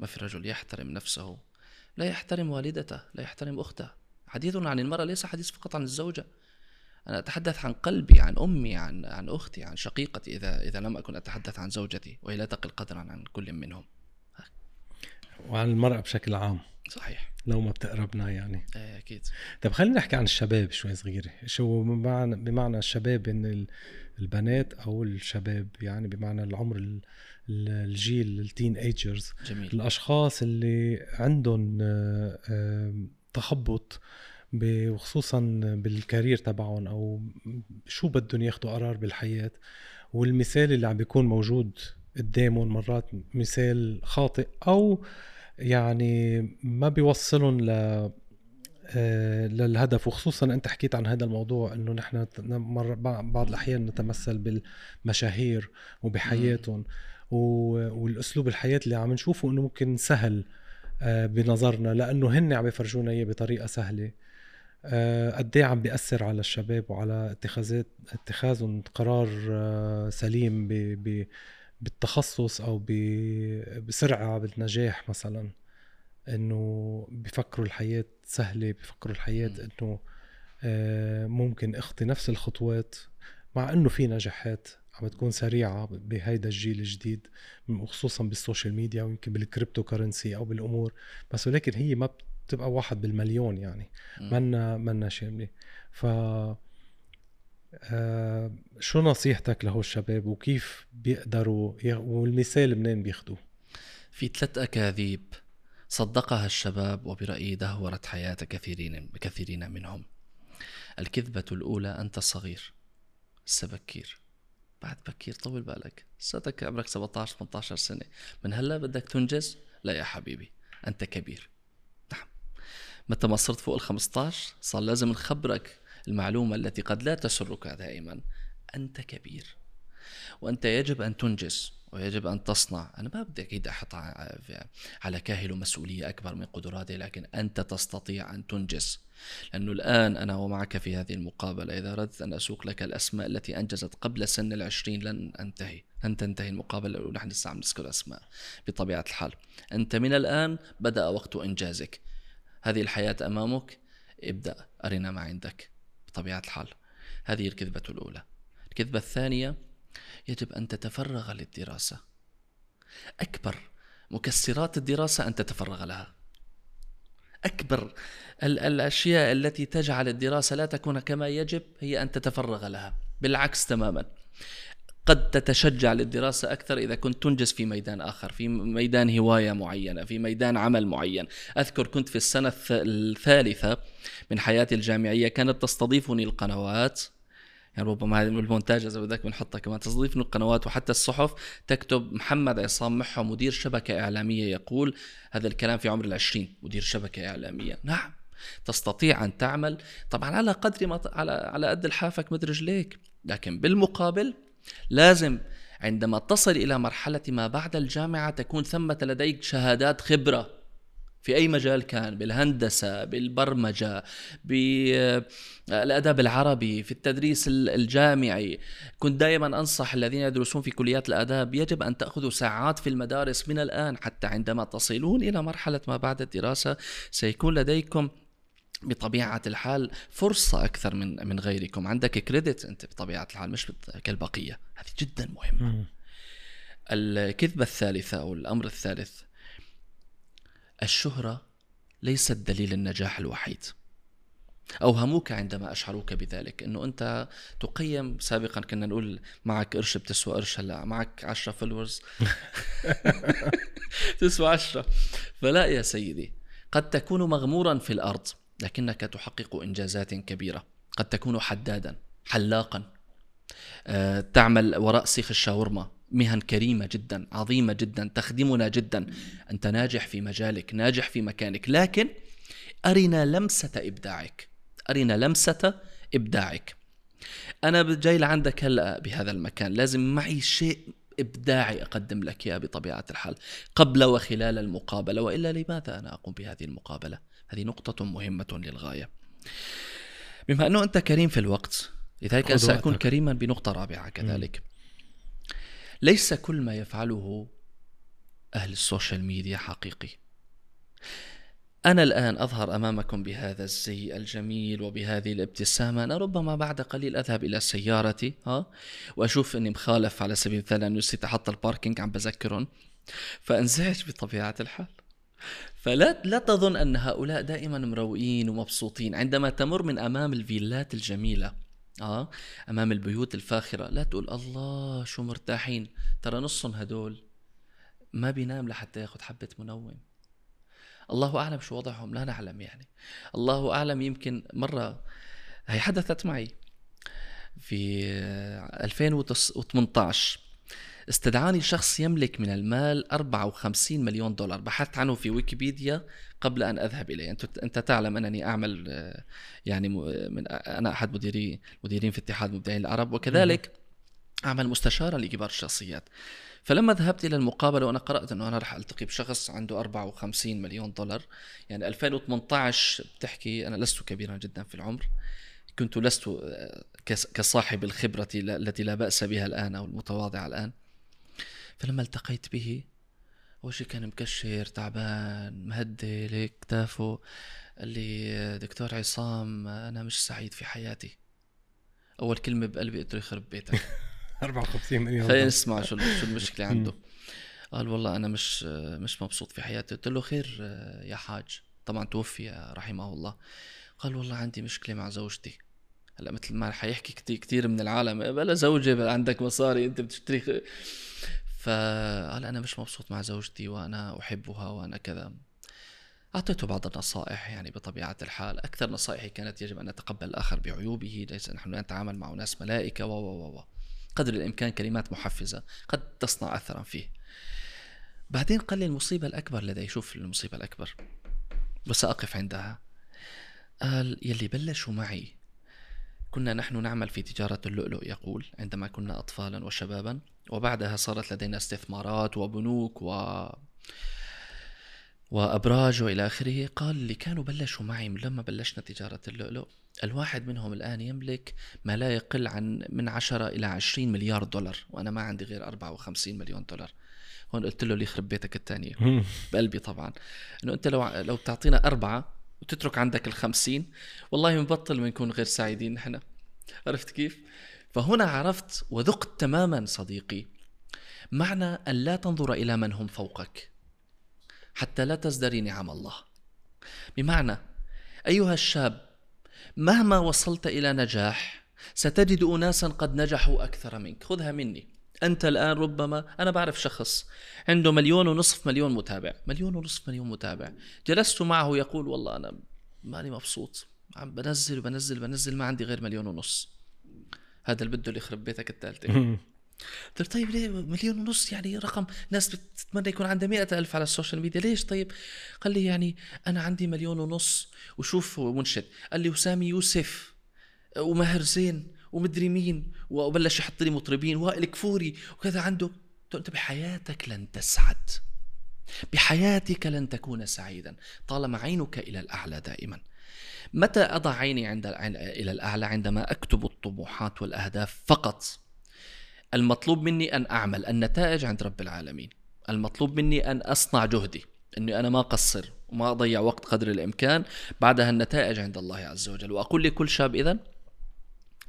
ما في رجل يحترم نفسه لا يحترم والدته لا يحترم أخته. حديثنا عن المرأة ليس حديث فقط عن الزوجة. أنا أتحدث عن قلبي عن أمي عن عن أختي عن شقيقتي إذا إذا لم أكن أتحدث عن زوجتي وهي لا تقل قدرا عن كل منهم. وعن المرأة بشكل عام. صحيح. لو ما بتقربنا يعني. إيه أكيد. طيب خلينا نحكي عن الشباب شوي صغيرة. شو بمعنى بمعنى الشباب إن ال- البنات أو الشباب يعني بمعنى العمر ال- ال- الجيل ال teenagers جميل. الأشخاص اللي عندهم آه، تخبط وخصوصا بال career تبعهم أو شو بدهم ياخذوا قرار بالحياة. والمثال اللي عم بيكون موجود قدامهم مرات مثال خاطئ أو يعني ما بيوصلهم ل آه، للهدف. وخصوصا أنت حكيت عن هذا الموضوع إنه نحن بعض الأحيان نتمثل بالمشاهير وبحياتهم. والأسلوب الحياة اللي عم نشوفه إنه ممكن سهل آه، بنظرنا لأنه هن عم يفرجونا إياه بطريقة سهلة. قد إيه عم بيأثر على الشباب وعلى اتخاذات اتخاذهم قرار آه، سليم ب ب بالتخصص أو ب- بسرعة بالنجاح مثلا إنه بفكروا الحياة سهلة بفكروا الحياة. إنه آه، ممكن اخطي نفس الخطوات مع إنه في نجاحات عم تكون سريعة بهيدا الجيل الجديد وخصوصا بالسوشيال ميديا ويمكن بال cryptocurrency أو بالأمور بس ولكن هي ما بتبقى واحد بالمليون يعني. منا منا شامله ف آه شو نصيحتك له الشباب وكيف بيقدروا. والمثال منين بياخدوه؟ في ثلاث أكاذيب. صدقها الشباب وبرأيي دهورت حياة كثيرين كثيرين منهم. الكذبة الأولى أنت صغير لسه بكير بعد بكير طول بالك. لساتك عمرك 17 18 سنة. من هلا بدك تنجز؟ لا يا حبيبي أنت كبير. متى ما صرت فوق ال 15 صار لازم نخبرك المعلومة التي قد لا تسرك دائما. أنت كبير وأنت يجب أن تنجز ويجب أن تصنع. أنا ما بدي أكيد أحط على كاهل مسؤولية أكبر من قدراته لكن أنت تستطيع أن تنجز. لأنه الآن أنا ومعك في هذه المقابلة إذا أردت أن أسوق لك الأسماء التي أنجزت قبل سن العشرين لن أنتهي. لن تنتهي المقابلة ونحن لسه عم نذكر أسماء بطبيعة الحال. أنت من الآن بدأ وقت إنجازك. هذه الحياة أمامك ابدأ أرنا ما عندك بطبيعة الحال. هذه الكذبة الأولى. الكذبة الثانية يجب أن تتفرغ للدراسة. أكبر مكسرات الدراسة أن تتفرغ لها. أكبر الأشياء التي تجعل الدراسة لا تكون كما يجب هي أن تتفرغ لها. بالعكس تماما. قد تتشجع للدراسة أكثر إذا كنت تنجز في ميدان آخر في ميدان هواية معينة في ميدان عمل معين. أذكر كنت في السنة الثالثة من حياتي الجامعية كانت تستضيفني القنوات. يعني ربما هذه المونتاج إذا بدك بنحطها كمان. تستضيفني القنوات وحتى الصحف تكتب محمد عصام محو مدير شبكة إعلامية يقول هذا الكلام في عمر العشرين مدير شبكة إعلامية. نعم تستطيع أن تعمل. طبعا على قدر ما على على قد لحافك مد رجليك لكن بالمقابل لازم عندما تصل إلى مرحلة ما بعد الجامعة تكون ثمة لديك شهادات خبرة. في أي مجال كان؟ بالهندسة بالبرمجة بالادب العربي في التدريس الجامعي. كنت دائما أنصح الذين يدرسون في كليات الآداب يجب أن تأخذوا ساعات في المدارس من الآن حتى عندما تصلون إلى مرحلة ما بعد الدراسة سيكون لديكم بطبيعة الحال فرصة أكثر من من غيركم. عندك كريدت أنت بطبيعة الحال مش كالبقية. هذه جدا مهمة. الكذبة الثالثة أو الأمر الثالث الشهرة ليست دليل النجاح الوحيد. أوهموك عندما أشعروك بذلك أنه أنت تقيم سابقا كنا نقول معك قرش بتسوى قرش هلأ معك 10 فولورز تسوى 10 فلا يا سيدي قد تكون مغمورا في الأرض. لكنك تحقق إنجازات كبيرة. قد تكون حدادا حلاقا. أه تعمل وراء سيخ الشاورما. مهن كريمة جدا عظيمة جدا تخدمنا جدا. أنت ناجح في مجالك ناجح في مكانك. لكن أرنا لمسة إبداعك. أرنا لمسة إبداعك. أنا جاي لعندك هلأ بهذا المكان. لازم معي شيء إبداعي أقدم لك إياه بطبيعة الحال. قبل وخلال المقابلة وإلا لماذا أنا أقوم بهذه المقابلة؟ هذه نقطة مهمة للغاية. بما أنه أنت كريم في الوقت لذلك سأكون كريما بنقطة رابعة كذلك. ليس كل ما يفعله أهل السوشيال ميديا حقيقي. أنا الآن أظهر أمامكم بهذا الزي الجميل وبهذه الابتسامة. أنا ربما بعد قليل أذهب إلى سيارتي ها وأشوف أني مخالف على سبيل المثال أنه نسيت أحط الباركينج عم بذكرهم فأنزعج بطبيعة الحال. فلا لا تظن أن هؤلاء دائما مروقين ومبسوطين عندما تمر من أمام الفيلات الجميلة آه أمام البيوت الفاخرة. لا تقول الله شو مرتاحين. ترى نصهم هدول ما بينام لحتى ياخذ حبة منوم. الله أعلم شو وضعهم لا نعلم يعني. الله أعلم يمكن مرة هي حدثت معي في 2018 استدعاني شخص يملك من المال 54 مليون دولار. بحثت عنه في ويكيبيديا قبل أن أذهب إليه. أنت أنت تعلم أنني أعمل آه، يعني من أنا أحد مديري مديرين في اتحاد مبدعين العرب وكذلك أعمل مستشارا لكبار الشخصيات. فلما ذهبت إلى المقابلة وأنا قرأت أنه أنا راح ألتقي بشخص عنده 54 مليون دولار. يعني 2018 بتحكي أنا لست كبيرا جدا في العمر. كنت لست آه، كصاحب الخبرة التي لا بأس بها الآن أو المتواضعة الآن. فلما التقيت به وشي كان مكشر تعبان مهدي هيك كتافه قال لي دكتور عصام أنا مش سعيد في حياتي. أول كلمة بقلبي قلت له يخرب بيتك. 54 مليون خلينا نسمع شو شو المشكلة عنده. قال والله أنا مش مش مبسوط في حياتي. قلت له خير يا حاج. طبعا توفي رحمه الله. قال والله عندي مشكلة مع زوجتي. هلأ مثل ما حيحكي كثير كثير من العالم بلا زوجة بلا عندك مصاري أنت بتشتري فقال أنا مش مبسوط مع زوجتي وأنا أحبها وأنا كذا. أعطيته بعض النصائح يعني بطبيعة الحال. أكثر نصائحي كانت يجب أن نتقبل الآخر بعيوبه ليس نحن نتعامل مع ناس ملائكة و و و قدر الإمكان كلمات محفزة قد تصنع أثرا فيه. بعدين قال لي المصيبة الأكبر لدي شوف المصيبة الأكبر. وسأقف عندها. قال يلي بلشوا معي. كنا نحن نعمل في تجارة اللؤلؤ يقول عندما كنا أطفالا وشبابا وبعدها صارت لدينا استثمارات وبنوك و وأبراج وإلى آخره. قال اللي كانوا بلشوا معي لما بلشنا تجارة اللؤلؤ. الواحد منهم الآن يملك ما لا يقل عن من 10 إلى 20 مليار دولار وأنا ما عندي غير 54 مليون دولار. هون قلت له لي يخرب بيتك الثانية بقلبي طبعا. إنه أنت لو لو بتعطينا أربعة وتترك عندك الخمسين. والله مبطل بنكون غير سعيدين نحن. عرفت كيف؟ فهنا عرفت وذقت تماما صديقي. معنى أن لا تنظر إلى من هم فوقك حتى لا تزدري نعم الله. بمعنى أيها الشاب مهما وصلت إلى نجاح ستجد أناسا قد نجحوا أكثر منك. خذها مني. أنت الآن ربما أنا بعرف شخص عنده مليون ونصف مليون متابع مليون ونصف مليون متابع. جلست معه يقول والله أنا ماني مبسوط عم بنزل وبنزل بنزل ما عندي غير مليون ونص. هذا اللي بده اللي يخرب بيتك الثالثة. قلت طيب ليه مليون ونص؟ يعني رقم ناس بتتمنى يكون عندها مئة ألف على السوشيال ميديا. ليش طيب؟ قال لي يعني أنا عندي مليون ونص. وشوف منشد. قال لي وسامي يوسف. وماهر زين. ومدري مين وبلش يحط لي مطربين وائل كفوري وكذا عنده. أنت بحياتك لن تسعد. بحياتك لن تكون سعيدا طالما عينك إلى الأعلى دائما. متى أضع عيني عند إلى الأعلى؟ عندما أكتب الطموحات والأهداف فقط. المطلوب مني أن أعمل النتائج عند رب العالمين. المطلوب مني أن أصنع جهدي إني أنا ما أقصر وما أضيع وقت قدر الإمكان بعدها النتائج عند الله عز وجل. وأقول لكل شاب اذا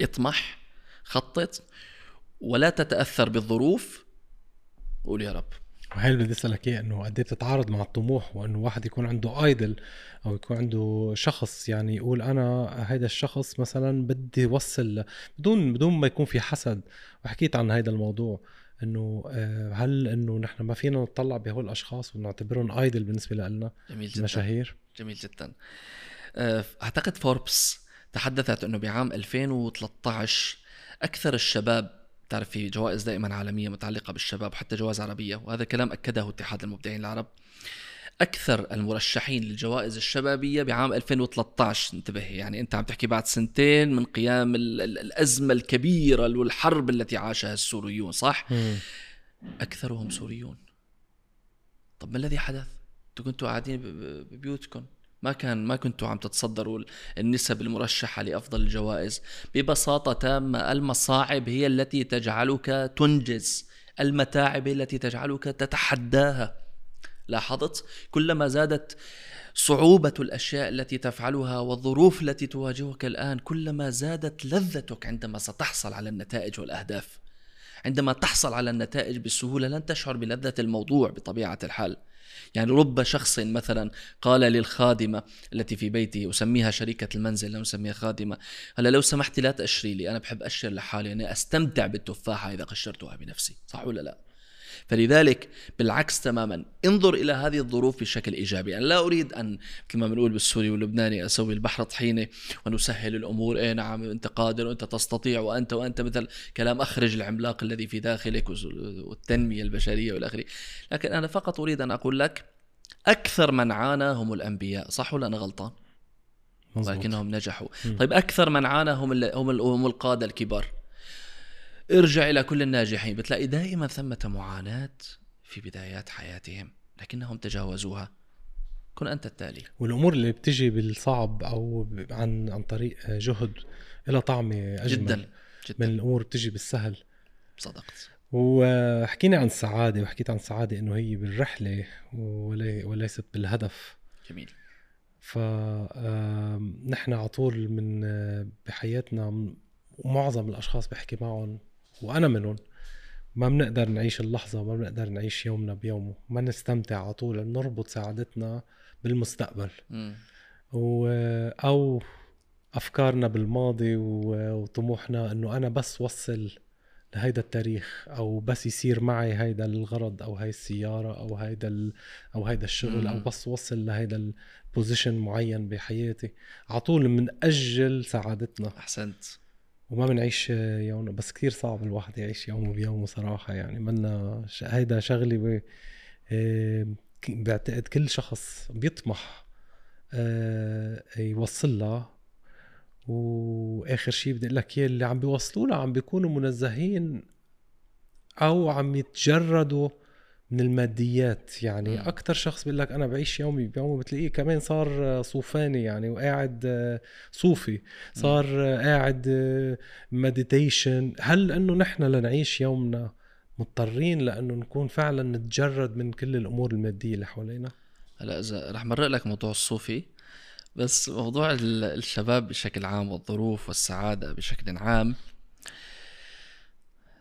اطمح خطط ولا تتأثر بالظروف. قول يا رب. وهي اللي بدي أسألك اياه إنه قد إيه بتتعارض مع الطموح؟ وإنه واحد يكون عنده ايدل أو يكون عنده شخص يعني يقول أنا هيدا الشخص مثلا بدي يوصل بدون بدون ما يكون في حسد. وحكيت عن هيدا الموضوع إنه آه، هل إنه نحن ما فينا نطلع بهول الأشخاص ونعتبرهم ايدل بالنسبة لنا؟ جميل جدا. مشاهير جميل جدا. آه، أعتقد فوربس تحدثت إنه بعام 2013 أكثر الشباب تعرف في جوائز دائما عالمية متعلقة بالشباب وحتى جوائز عربية وهذا كلام أكده اتحاد المبدعين العرب. أكثر المرشحين للجوائز الشبابية بعام 2013 انتبه يعني أنت عم تحكي بعد سنتين من قيام الأزمة الكبيرة والحرب التي عاشها السوريون صح؟ أكثرهم سوريون. طب ما الذي حدث؟ أنتم كنتوا قاعدين ببيوتكم. ما كان ما كنتوا عم تتصدروا النسب المرشحة لأفضل الجوائز. ببساطة تامة المصاعب هي التي تجعلك تنجز. المتاعب التي تجعلك تتحداها. لاحظت؟ كلما زادت صعوبة الأشياء التي تفعلها والظروف التي تواجهك الآن كلما زادت لذتك عندما ستحصل على النتائج والأهداف. عندما تحصل على النتائج بسهولة لن تشعر بلذة الموضوع بطبيعة الحال. يعني رب شخص مثلا قال للخادمة التي في بيته أسميها شريكة المنزل لا نسميها خادمة هلا لو سمحتي لا تقشري لي أنا بحب أقشر لحالي أنا أستمتع بالتفاحة إذا قشرتها بنفسي. صح ولا لا؟ فلذلك بالعكس تماما انظر إلى هذه الظروف بشكل إيجابي. أنا لا أريد أن مثل ما بنقول بالسوري واللبناني أسوي البحر طحينة ونسهل الأمور. إيه نعم أنت قادر وانت تستطيع وأنت وأنت مثل كلام أخرج العملاق الذي في داخلك والتنمية البشرية والاخره لكن أنا فقط أريد أن أقول لك أكثر من عانى هم الأنبياء. صح ولا أنا غلطان؟ مزبوط. ولكنهم نجحوا. م. طيب أكثر من عانى هم هم القادة الكبار. ارجع إلى كل الناجحين. بتلاقي دائما ثمة معاناة في بدايات حياتهم لكنهم تجاوزوها. كن أنت التالي. والأمور اللي بتجي بالصعب أو عن عن طريق جهد لها طعمة أجمل. جدا جدا. من الأمور بتجي بالسهل. صدقت. وحكينا عن السعادة وحكيت عن السعادة إنه هي بالرحلة ولي وليست بالهدف. جميل. فنحن على طول من بحياتنا ومعظم الأشخاص بحكي معهم وأنا منهم. ما بنقدر نعيش اللحظة ما بنقدر نعيش يومنا بيومه. ما نستمتع على طول. نربط سعادتنا بالمستقبل. و... أو أفكارنا بالماضي وطموحنا إنه أنا بس وصل لهيدا التاريخ أو بس يصير معي هيدا الغرض أو هاي السيارة أو هيدا ال... أو هيدا الشغل أو بس وصل لهيدا البوزيشن معين بحياتي. على طول بنأجل سعادتنا. أحسنت. وما بنعيش يوم بس كثير صعب الواحد يعيش يومه بيومه صراحة يعني. منا هيدا شغله بعتقد كل شخص بيطمح آه، يوصل لها. وآخر شيء بدي أقول لك اللي عم بيوصلوا لها عم بيكونوا منزهين أو عم يتجردوا من الماديات. يعني مم. أكثر شخص بيقول لك أنا بعيش يومي بيومي بتلاقيه كمان صار صوفاني يعني وقاعد آه، صوفي. صار آه، قاعد مديتيشن هل انه نحن لنعيش يومنا مضطرين لأنه نكون فعلا نتجرد من كل الأمور المادية اللي حوالينا؟ هلا إذا رح مرق لك موضوع الصوفي بس موضوع ال- الشباب بشكل عام والظروف والسعادة بشكل عام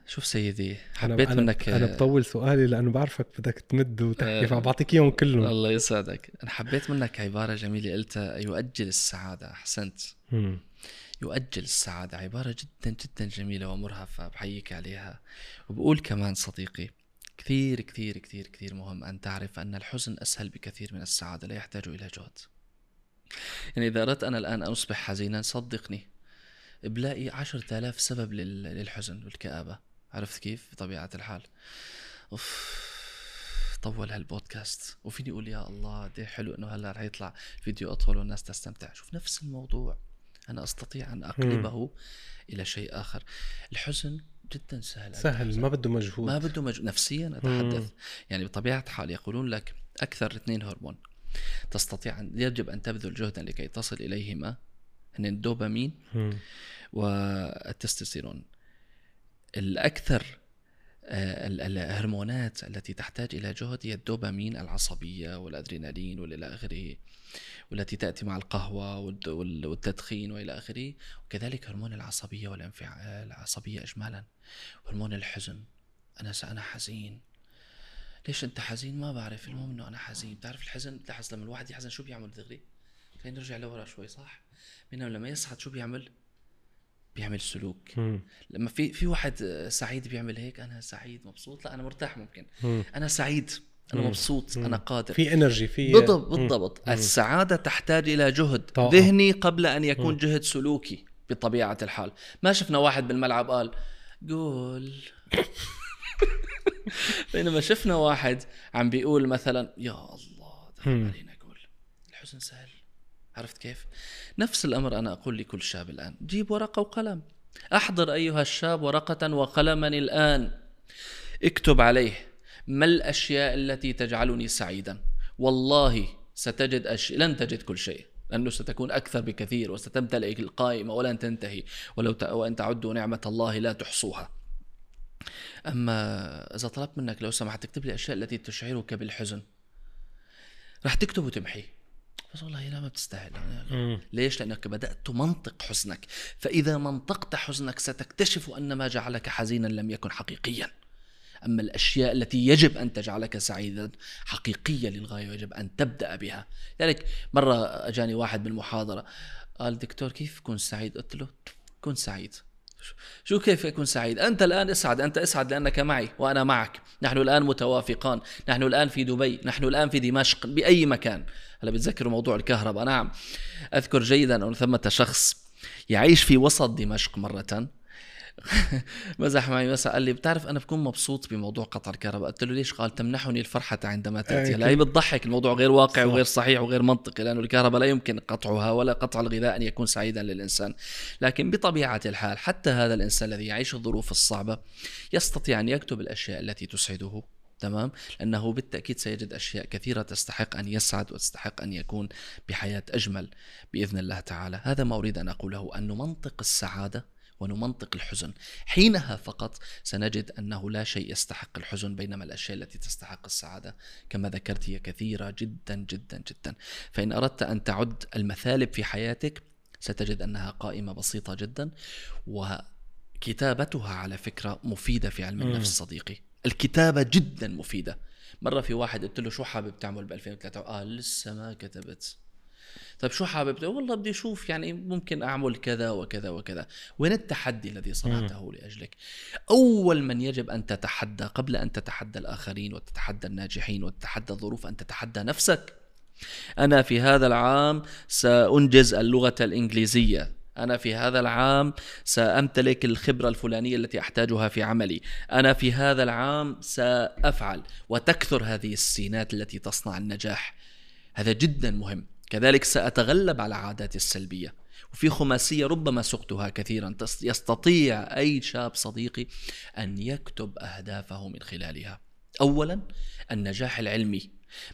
شوف سيدي حبيت أنا منك أنا بطول سؤالي لأنه بعرفك بدك تمد وتحكي آه. فبعطيك إياهم كلهم. الله يسعدك. أنا حبيت منك عبارة جميلة قلتها يؤجل السعادة أحسنت. مم. يؤجل السعادة عبارة جدا جدا جميلة ومرهفة بحييك عليها. وبقول كمان صديقي كثير كثير كثير كثير مهم أن تعرف أن الحزن أسهل بكثير من السعادة لا يحتاج إلى جهد. يعني إذا أردت أنا الآن أن أصبح حزينا صدقني بلاقي عشرة آلاف سبب لل- للحزن والكآبة. عرفت كيف؟ بطبيعة الحال. أوف طول هالبودكاست. وفيني أقول يا الله قد إيه حلو إنه هلأ رح يطلع فيديو أطول والناس تستمتع. شوف نفس الموضوع. أنا أستطيع أن اقلبه إلى شيء آخر. الحزن جدا سهل سهل. ما بده مجهود. ما بده مج... نفسيا أتحدث. يعني بطبيعة الحال يقولون لك أكثر اثنين هرمون تستطيع ان يجب أن تبذل جهدا لكي تصل إليهما هن الدوبامين مم. والتستوستيرون. الأكثر آه، ال- الهرمونات التي تحتاج إلى جهد هي الدوبامين العصبية والأدرينالين وإلى آخره والتي تأتي مع القهوة والتدخين وإلى آخره وكذلك هرمون العصبية والانفعال العصبية إجمالا هرمون الحزن أنا أنا حزين. ليش أنت حزين؟ ما بعرف المهم إنه أنا حزين. بتعرف الحزن؟ بتلاحظ لما الواحد يحزن شو بيعمل؟ دغري خلينا نرجع لورا شوي صح؟ بينما لما يسعد شو بيعمل؟ بيعمل سلوك مم. لما في في واحد سعيد بيعمل هيك أنا سعيد مبسوط لا أنا مرتاح ممكن مم. أنا سعيد أنا مم. مبسوط مم. أنا قادر في energy في بالضبط. بالضبط مم. السعادة تحتاج إلى جهد طاقة. ذهني قبل أن يكون مم. جهد سلوكي بطبيعة الحال ما شفنا واحد بالملعب قال جول بينما شفنا واحد عم بيقول مثلا يا الله دخل. علينا جول الحزن سهل عرفت كيف؟ نفس الأمر أنا أقول لكل شاب الآن جيب ورقة وقلم. أحضر أيها الشاب ورقة وقلما الآن. اكتب عليه ما الأشياء التي تجعلني سعيدا. والله ستجد أشياء لن تجد كل شيء لأنه ستكون أكثر بكثير وستمتلئ القائمة ولن تنتهي. ولو ت... وأن تعدوا نعمة الله لا تحصوها. أما إذا طلبت منك لو سمحت تكتب لي الأشياء التي تشعرك بالحزن. رح تكتب وتمحي. بس والله لا ما بتستاهل. مم. ليش؟ لأنك بدأت تمنطق حزنك. فإذا منطقت حزنك ستكتشف أن ما جعلك حزينا لم يكن حقيقيا. أما الأشياء التي يجب أن تجعلك سعيدا حقيقية للغاية ويجب أن تبدأ بها. لذلك مرة أجاني واحد بالمحاضرة قال دكتور كيف أكون سعيد؟ قلت له كن سعيد. شو كيف أكون سعيد؟ أنت الآن اسعد أنت اسعد لأنك معي وأنا معك. نحن الآن متوافقان. نحن الآن في دبي. نحن الآن في دمشق بأي مكان. هلا بتذكروا موضوع الكهرباء. نعم. أذكر جيدا أن ثمة شخص يعيش في وسط دمشق مرة. مزح معي مسا قال لي بتعرف أنا بكون مبسوط بموضوع قطع الكهرباء قلت له ليش؟ قال تمنحني الفرحة عندما تأتي. هلا هي بتضحك الموضوع غير واقع صح. وغير صحيح وغير منطقي لأنه الكهرباء لا يمكن قطعها ولا قطع الغذاء أن يكون سعيدا للإنسان. لكن بطبيعة الحال حتى هذا الإنسان الذي يعيش الظروف الصعبة يستطيع أن يكتب الأشياء التي تسعده تمام؟ لأنه بالتأكيد سيجد أشياء كثيرة تستحق أن يسعد وتستحق أن يكون بحياة أجمل بإذن الله تعالى. هذا ما أريد أن أقوله أن نمنطق السعادة ونمنطق الحزن. حينها فقط سنجد أنه لا شيء يستحق الحزن بينما الأشياء التي تستحق السعادة كما ذكرت هي كثيرة جدا جدا جدا. فإن أردت أن تعد المثالب في حياتك ستجد أنها قائمة بسيطة جدا وكتابتها على فكرة مفيدة في علم النفس صديقي. الكتابة جدا مفيدة. مرة في واحد قلت له شو حابب تعمل ب 2003 قال لسه ما كتبت. طيب شو حابب؟ والله بدي أشوف يعني ممكن أعمل كذا وكذا وكذا. وين التحدي الذي صنعته لأجلك؟ أول من يجب أن تتحدى قبل أن تتحدى الآخرين وتتحدى الناجحين وتتحدى الظروف أن تتحدى نفسك. أنا في هذا العام سأنجز اللغة الإنجليزية. أنا في هذا العام سأمتلك الخبرة الفلانية التي أحتاجها في عملي. أنا في هذا العام سأفعل وتكثر هذه السينات التي تصنع النجاح. هذا جدا مهم. كذلك سأتغلب على عاداتي السلبية. وفي خماسية ربما سقتها كثيرا. يستطيع أي شاب صديقي أن يكتب أهدافه من خلالها. اولا النجاح العلمي.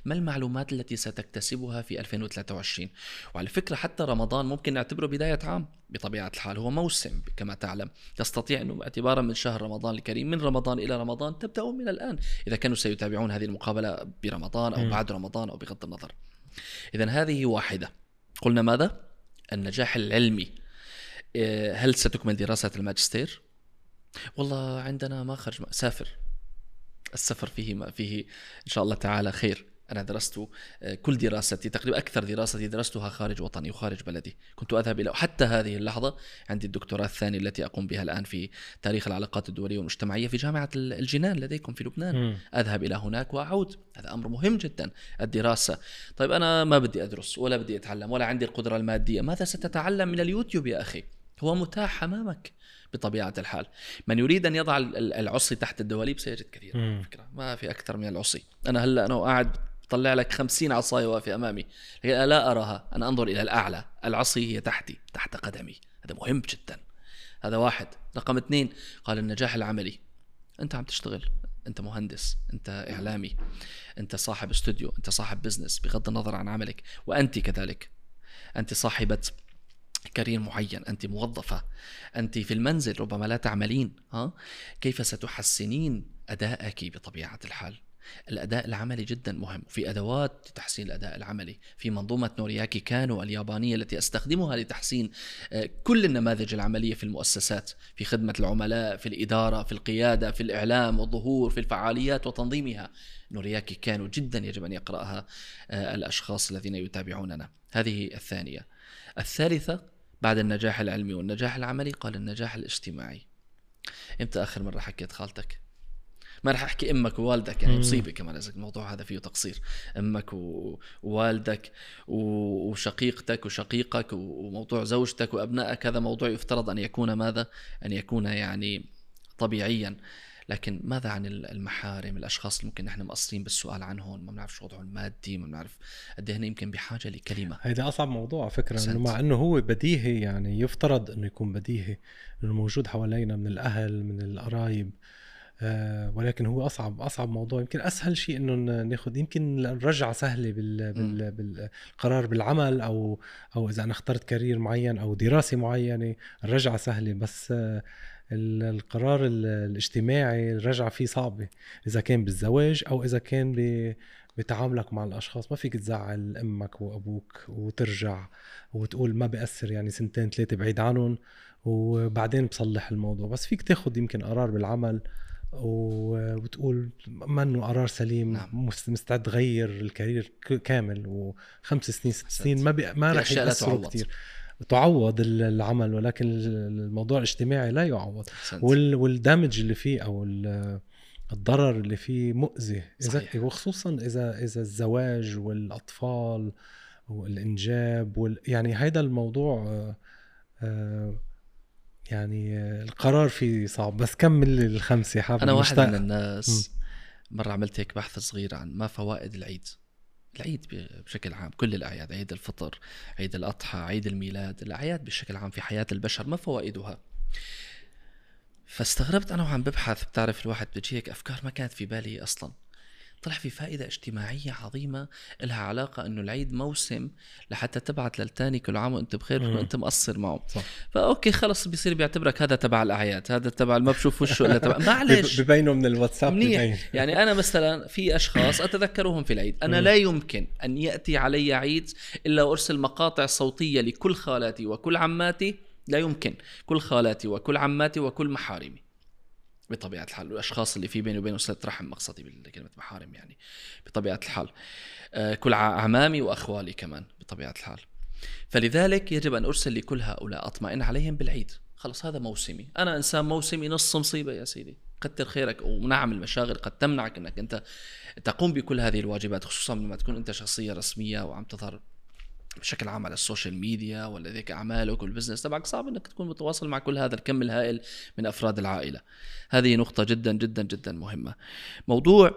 ما المعلومات التي ستكتسبها في 2023 وعلى فكرة حتى رمضان ممكن نعتبره بداية عام. بطبيعة الحال هو موسم كما تعلم. تستطيع أنه اعتبارا من شهر رمضان الكريم. من رمضان إلى رمضان تبدأون من الآن. إذا كانوا سيتابعون هذه المقابلة برمضان أو. بعد رمضان أو بغض النظر. إذا هذه واحدة قلنا ماذا؟ النجاح العلمي إيه، هل ستكمل دراسة الماجستير؟ والله عندنا ما خرج سافر السفر فيه ما فيه إن شاء الله تعالى خير أنا درست آه، كل دراستي تقريبا أكثر دراستي درستها خارج وطني وخارج بلدي. كنت أذهب إلى حتى هذه اللحظة عندي الدكتوراه الثانية التي أقوم بها الآن في تاريخ العلاقات الدولية والمجتمعية في جامعة الجنان لديكم في لبنان. مم. أذهب إلى هناك وأعود. هذا أمر مهم جدا الدراسة. طيب أنا ما بدي أدرس ولا بدي أتعلم ولا عندي القدرة المادية. ماذا ستتعلم من اليوتيوب يا أخي؟ هو متاح أمامك بطبيعة الحال. من يريد أن يضع ال- ال- العصي تحت الدواليب سيجد كثير مم. فكرة ما في أكثر من العصي. أنا هلأ أنا قاعد بطلع لك خمسين عصاية واقفة أمامي. لكن أنا لا أراها. أنا أنظر إلى الأعلى. العصي هي تحتي تحت قدمي. هذا مهم جدا. هذا واحد. رقم اثنين قال النجاح العملي. أنت عم تشتغل. أنت مهندس. أنت إعلامي. أنت صاحب استوديو. أنت صاحب business. بغض النظر عن عملك. وأنت كذلك. أنت صاحبة career معين. أنت موظفة. أنت في المنزل. ربما لا تعملين. ها؟ كيف ستحسنين أدائك بطبيعة الحال؟ الأداء العملي جدا مهم. في أدوات لتحسين الأداء العملي. في منظومة نورياكي كانو اليابانية التي أستخدمها لتحسين آه، كل النماذج العملية في المؤسسات. في خدمة العملاء في الإدارة في القيادة في الإعلام والظهور في الفعاليات وتنظيمها. نورياكي كانو جدا يجب أن يقرأها آه، الأشخاص الذين يتابعوننا. هذه الثانية. الثالثة بعد النجاح العلمي والنجاح العملي قال النجاح الاجتماعي. إمتى آخر مرة حكيت خالتك؟ ما رح أحكي أمك ووالدك يعني. مصيبة كمان إذا الموضوع هذا فيه تقصير أمك ووالدك وشقيقتك وشقيقك وموضوع زوجتك وأبنائك هذا موضوع يفترض أن يكون ماذا أن يكون يعني طبيعيا لكن ماذا عن المحارم الأشخاص اللي ممكن نحن مقصرين بالسؤال عنهم ما بنعرف شو وضعهم المادي ما بنعرف قد إيه هن يمكن بحاجة لكلمة هيدا أصعب موضوع على فكرة إنه. مع إنه هو بديهي يعني يفترض إنه يكون بديهي إنه موجود حوالينا من الأهل من القرايب آه ولكن هو أصعب أصعب موضوع. يمكن أسهل شيء إنه ناخذ يمكن الرجعه سهلة بال بال بالقرار بالعمل أو أو إذا أنا اخترت كارير معين أو دراسة معينة الرجعه سهلة. بس آه ال- القرار ال- الاجتماعي الرجعة فيه صعبة. إذا كان بالزواج أو إذا كان ب بتعاملك مع الأشخاص. ما فيك تزعل أمك وأبوك وترجع وتقول ما بأثر يعني سنتين ثلاثة بعيد عنهم وبعدين بصلح الموضوع. بس فيك تاخذ يمكن قرار بالعمل. و- وتقول ما انه قرار سليم نعم. مس- مستعد تغير الكارير كامل وخمس سنين ست. سنين ما بي... ما رح يأثروا تعوض. كثير تعوض ال- العمل ولكن الموضوع الاجتماعي لا يعوض. وال... والدامج اللي فيه أو ال- الضرر اللي فيه مؤذي إذا صحيح. وخصوصا إذا إذا الزواج والأطفال والإنجاب وال... يعني هيدا الموضوع آه، آه، يعني القرار فيه صعب بس كمل الخمسة حابب. أنا واحد مشتاق. من الناس مرة عملت هيك بحث صغير عن ما فوائد العيد. العيد بشكل عام كل الأعياد عيد الفطر عيد الأضحى عيد الميلاد الأعياد بشكل عام في حياة البشر ما فوائدها؟ فاستغربت أنا وعم ببحث بتعرف الواحد بتجي هيك أفكار ما كانت في بالي أصلا. طلع في فائدة اجتماعية عظيمة لها علاقة إنه العيد موسم لحتى تبعت للتاني كل عام وأنت بخير. وأنت مقصر معه. صح. فأوكي خلص بيصير بيعتبرك هذا تبع الأعياد هذا تبع ما بشوف وشه إلا تبع. معلش بب- ببينوا من الواتساب منيح. يعني أنا مثلا في أشخاص أتذكرهم في العيد. أنا. لا يمكن أن يأتي علي عيد إلا وأرسل مقاطع صوتية لكل خالاتي وكل عماتي. لا يمكن. كل خالاتي وكل عماتي وكل محارمي. بطبيعة الحال الأشخاص اللي في بيني وبينهم صله رحم مقصدي بكلمة محارم يعني بطبيعة الحال. آه، كل اعمامي وأخوالي كمان بطبيعة الحال. فلذلك يجب أن أرسل لكل هؤلاء أطمئن عليهم بالعيد. خلص هذا موسمي. أنا إنسان موسمي نص مصيبة يا سيدي. كتر خيرك ونعم المشاغل قد تمنعك إنك أنت تقوم بكل هذه الواجبات خصوصا لما تكون أنت شخصية رسمية وعم تظهر بشكل عام على السوشيال ميديا ولا ذيك أعمالك وال business تبعك صعب إنك تكون متواصل مع كل هذا الكم الهائل من أفراد العائلة. هذه نقطة جدا جدا جدا مهمة. موضوع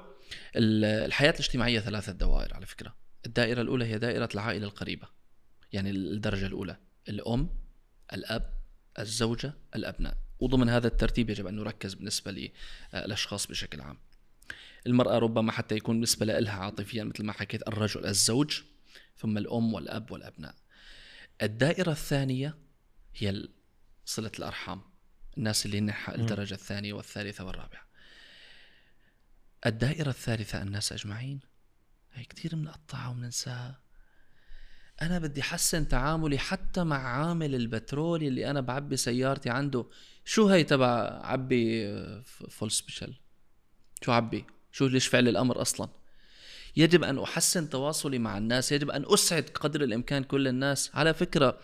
ال- الحياة الاجتماعية ثلاثة دوائر على فكرة. الدائرة الأولى هي دائرة العائلة القريبة. يعني الدرجة الأولى الأم، الأب، الزوجة، الأبناء. وضمن هذا الترتيب يجب أن نركز بالنسبة للأشخاص بشكل عام. المرأة ربما حتى يكون بالنسبة لها عاطفيا مثل ما حكيت الرجل الزوج ثم الأم والأب والأبناء. الدائرة الثانية هي صلة الأرحام. الناس اللي هن الدرجة الثانية والثالثة والرابعة. الدائرة الثالثة الناس أجمعين. هي كثير بنقطعها وبننساها أنا بدي حسن تعاملي حتى مع عامل البترول اللي أنا بعبي سيارتي عنده. شو هي تبع عبي فول سبيشال شو عبي؟ شو ليش فعل الأمر أصلا؟ يجب أن أحسن تواصلي مع الناس يجب أن أسعد قدر الإمكان كل الناس. على فكرة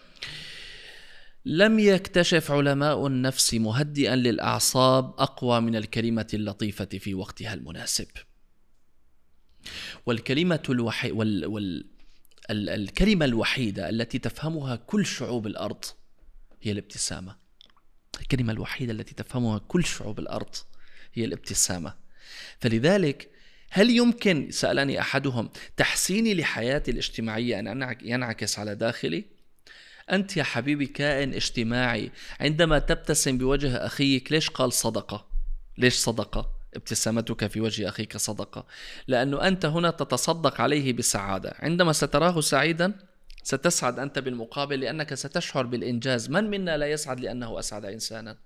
لم يكتشف علماء النفس مهدئا للأعصاب أقوى من الكلمة اللطيفة في وقتها المناسب. والكلمة الوحي وال... وال... ال... الكلمة الوحيدة التي تفهمها كل شعوب الأرض هي الابتسامة. الكلمة الوحيدة التي تفهمها كل شعوب الأرض هي الابتسامة. فلذلك هل يمكن سألني أحدهم تحسيني لحياتي الاجتماعية أن ينعكس على داخلي؟ أنت يا حبيبي كائن اجتماعي عندما تبتسم بوجه أخيك ليش قال صدقة؟ ليش صدقة؟ ابتسامتك في وجه أخيك صدقة لأنه أنت هنا تتصدق عليه بسعادة عندما ستراه سعيدا ستسعد أنت بالمقابل لأنك ستشعر بالإنجاز من منا لا يسعد لأنه أسعد إنسانا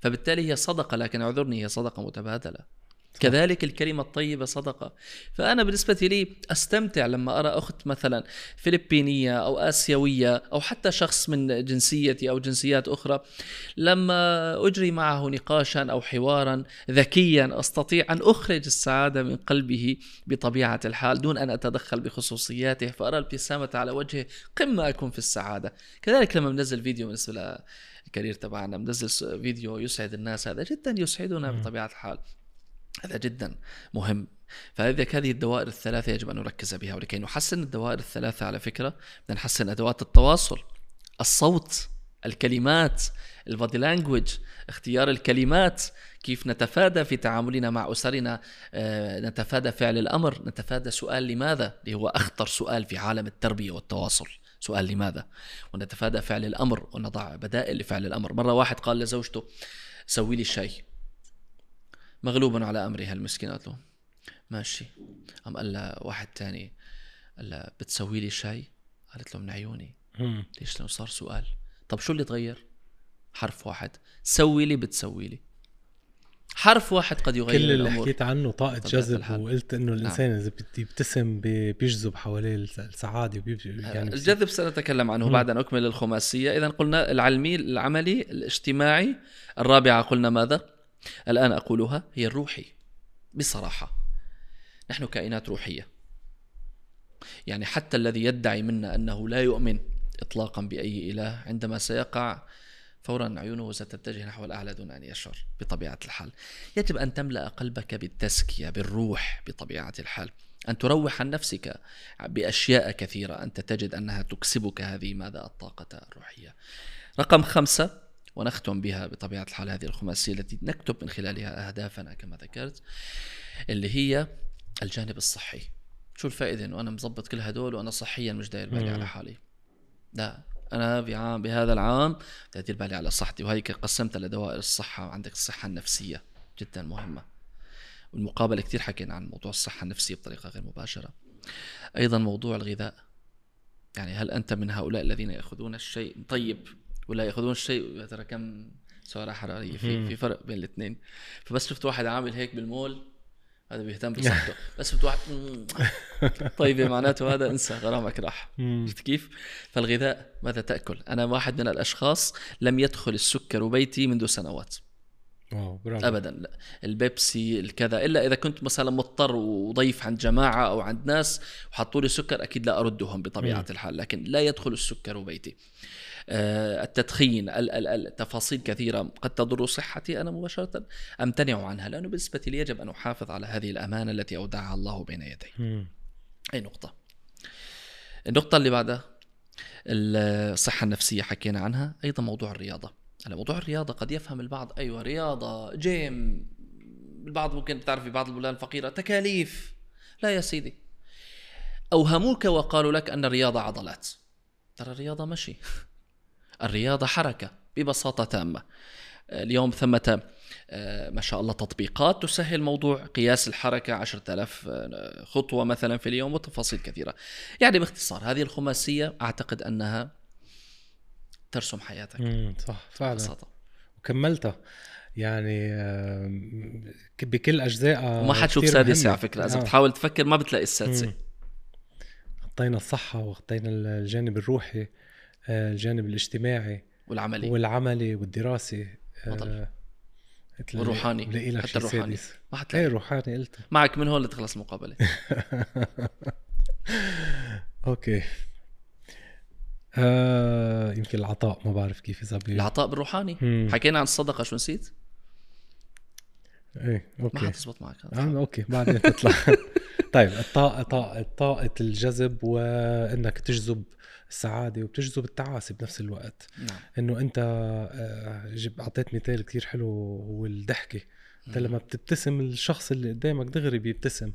فبالتالي هي صدقة لكن اعذرني هي صدقة متبادلة كذلك الكلمة الطيبة صدقة. فأنا بالنسبة لي أستمتع لما أرى أخت مثلا فلبينية أو آسيوية أو حتى شخص من جنسيتي أو جنسيات أخرى لما أجري معه نقاشا أو حوارا ذكيا أستطيع أن أخرج السعادة من قلبه بطبيعة الحال دون أن أتدخل بخصوصياته فأرى الابتسامة على وجهه قمة أكون في السعادة. كذلك لما منزل فيديو بالنسبة ال career تبعنا منزل فيديو يسعد الناس هذا جدا يسعدنا بطبيعة الحال. هذا جدا مهم. فلذلك هذه الدوائر الثلاثة يجب أن نركز بها ولكي نحسن الدوائر الثلاثة على فكرة بدنا نحسن أدوات التواصل الصوت الكلمات ال body language اختيار الكلمات كيف نتفادى في تعاملنا مع أسرنا آه، نتفادى فعل الأمر نتفادى سؤال لماذا؟ اللي هو أخطر سؤال في عالم التربية والتواصل. سؤال لماذا؟ ونتفادى فعل الأمر ونضع بدائل لفعل الأمر. مرة واحد قال لزوجته سوي لي الشاي مغلوب على أمرها المسكين قالت له ماشي. قام قال لها واحد تاني قال لها بتسوي لي شاي؟ قالت له من عيوني. ليش؟ لأنه صار سؤال. طب شو اللي تغير؟ حرف واحد. سوي لي بتسوي لي. حرف واحد قد يغير كل اللي الأمور. حكيت عنه طاقة جذب وقلت إنه الإنسان نعم. اذا بيبتسم بيجذب حواليه السعادة يعني الجذب سنتكلم عنه بعد أن أكمل الخماسية. اذا قلنا العلمي العملي الاجتماعي الرابعة قلنا ماذا؟ الآن أقولها هي الروحي بصراحة. نحن كائنات روحية. يعني حتى الذي يدعي منا أنه لا يؤمن إطلاقا بأي إله عندما سيقع فورا عيونه ستتجه نحو الأعلى دون أن يشعر بطبيعة الحال. يجب أن تملأ قلبك بالتزكية بالروح بطبيعة الحال. أن تروح عن نفسك بأشياء كثيرة أنت تجد أنها تكسبك هذه ماذا الطاقة الروحية. رقم خمسة ونختم بها بطبيعة الحال هذه الخماسية التي نكتب من خلالها أهدافنا كما ذكرت اللي هي الجانب الصحي. شو الفائدة؟ إنه أنا مظبط كل هدول وأنا صحيا مش داير بالي على حالي. لا أنا بعام بهذا العام بدي ادير بالي على صحتي وهيك قسمتها لدوائر الصحة وعندك الصحة النفسية جدا مهمة. والمقابلة كثير حكينا عن موضوع الصحة النفسية بطريقة غير مباشرة. أيضا موضوع الغذاء. يعني هل أنت من هؤلاء الذين يأخذون الشيء طيب ولا ياخذون الشيء يا ترى كم سعرة حرارية؟ في في فرق بين الاثنين فبس شفت واحد عامل هيك بالمول هذا بيهتم بصحته. بس شفت واحد طيب معناته هذا انسى غرامك راح. شفت كيف؟ فالغذاء ماذا تأكل؟ أنا واحد من الأشخاص لم يدخل السكر بيتي منذ سنوات. wow bravo. ابدا. لا البيبسي الكذا. إلا إذا كنت مثلا مضطر وضيف عند جماعة أو عند ناس وحطوا لي سكر أكيد لا أردهم بطبيعة مم. الحال. لكن لا يدخل السكر بيتي. التدخين التفاصيل كثيرة قد تضر صحتي أنا مباشرة أمتنع عنها. لأنه بالنسبة لي يجب أن أحافظ على هذه الأمانة التي أودعها الله بين يدي أي نقطة؟ النقطة اللي بعدها الصحة النفسية حكينا عنها. أيضا موضوع الرياضة. على موضوع الرياضة قد يفهم البعض. أيوة رياضة جيم البعض ممكن تعرف في بعض البلدان الفقيرة تكاليف. لا يا سيدي. أوهموك وقالوا لك أن الرياضة عضلات. ترى الرياضة مشي. الرياضة حركة ببساطة تامة. اليوم ثمة آه، ما شاء الله تطبيقات تسهل موضوع قياس الحركة 10000 آه، خطوة مثلا في اليوم وتفاصيل كثيرة. يعني باختصار هذه الخماسية أعتقد أنها ترسم حياتك. مم، صح فعلا. ببساطة. وكملتها. يعني آم، بكل اجزائها وما حتشوف سادسة. على فكرة إذا آه. بتحاول تفكر ما بتلاقي السادسة. مم. غطينا الصحة وغطينا الجانب الروحي. آه، الجانب الاجتماعي والعملي والعملي والدراسي بطل. والروحاني. لك حتى الروحاني. سادس ما إيه حتلاقي روحاني قلت معك من هون لتخلص المقابلة أوكي آه يمكن العطاء ما بعرف كيف إذا العطاء بالروحاني مم. حكينا عن الصدقة شو نسيت؟ إيه ما okay حتزبط معك آه okay بعدين تطلع طيب الطاقة طاقة طاقة الجذب وإنك تجذب السعادة وبتجذب التعاسة بنفس الوقت. نعم. إنه أنت آه، أعطيت مثال كتير حلو هو الضحكة انت لما بتبتسم الشخص اللي قدامك دغري بيبتسم.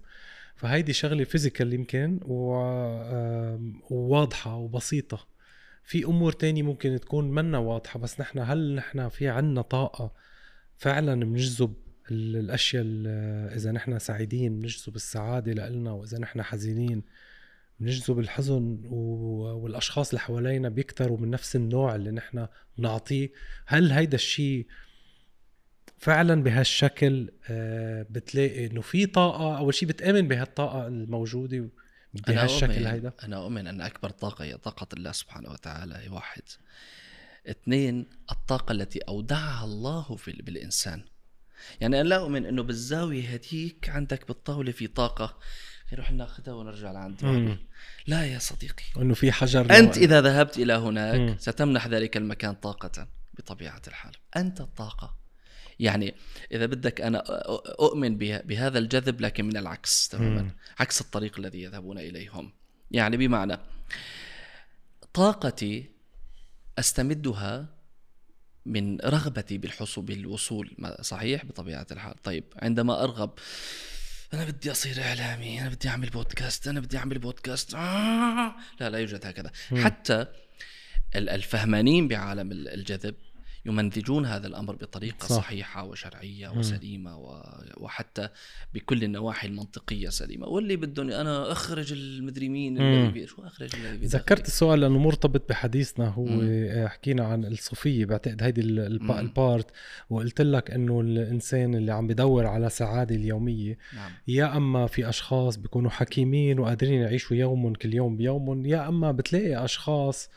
فهيدي شغلة physical يمكن و... آم، وواضحة وبسيطة. في أمور تانية ممكن تكون منا واضحة بس نحن هل نحن في عنا طاقة فعلا بنجذب ال- الأشياء ال- إذا نحن سعيدين بنجذب السعادة لإلنا وإذا نحن حزينين؟ بنجذب الحزن والأشخاص اللي حوالينا بيكتروا من نفس النوع اللي نحن بنعطيه هل هيدا الشيء فعلا بهالشكل آه، بتلاقي إنه في طاقة؟ أول شيء بتأمن بهالطاقة الموجودة بهالشكل هيدا؟ أنا أؤمن أن أكبر طاقة هي طاقة الله سبحانه وتعالى هي واحد. اثنين الطاقة التي أودعها الله في بالإنسان. يعني أنا لا أؤمن أنه بالزاوية هديك عندك بالطاولة في طاقة. نروح ناخذها ونرجع لعند. لا يا صديقي. إنه في حجر أنت لو- إذا ذهبت إلى هناك مم. ستمنح ذلك المكان طاقة بطبيعة الحال. أنت الطاقة. يعني إذا بدك أؤمن به- بهذا الجذب لكن من العكس تماما. عكس الطريق الذي يذهبون إليه هم يعني بمعنى طاقتي أستمدها من رغبتي بالحصول بالوصول. صحيح؟ بطبيعة الحال. طيب عندما أرغب أنا بدي أصير إعلامي أنا بدي أعمل بودكاست أنا بدي أعمل بودكاست آه. لا لا يوجد هكذا. مم. حتى ال- الفهمانين بعالم ال- الجذب يمنذجون هذا الأمر بطريقة صح. صح. صحيحة وشرعية. وسليمة و- وحتى بكل النواحي المنطقية سليمة واللي بدهم أنا أخرج المدري مين بي- شو أخرج بداخلي؟ ذكرت السؤال لأنه مرتبط بحديثنا هو مم. حكينا عن الصوفية بعتقد هيدي ال- الب-. ال part وقلت لك إنه الإنسان اللي عم بدور على سعادة اليومية نعم يا أما في أشخاص بيكونوا حكيمين وقادرين يعيشوا يوم كل يوم بيوم يا أما بتلاقي أشخاص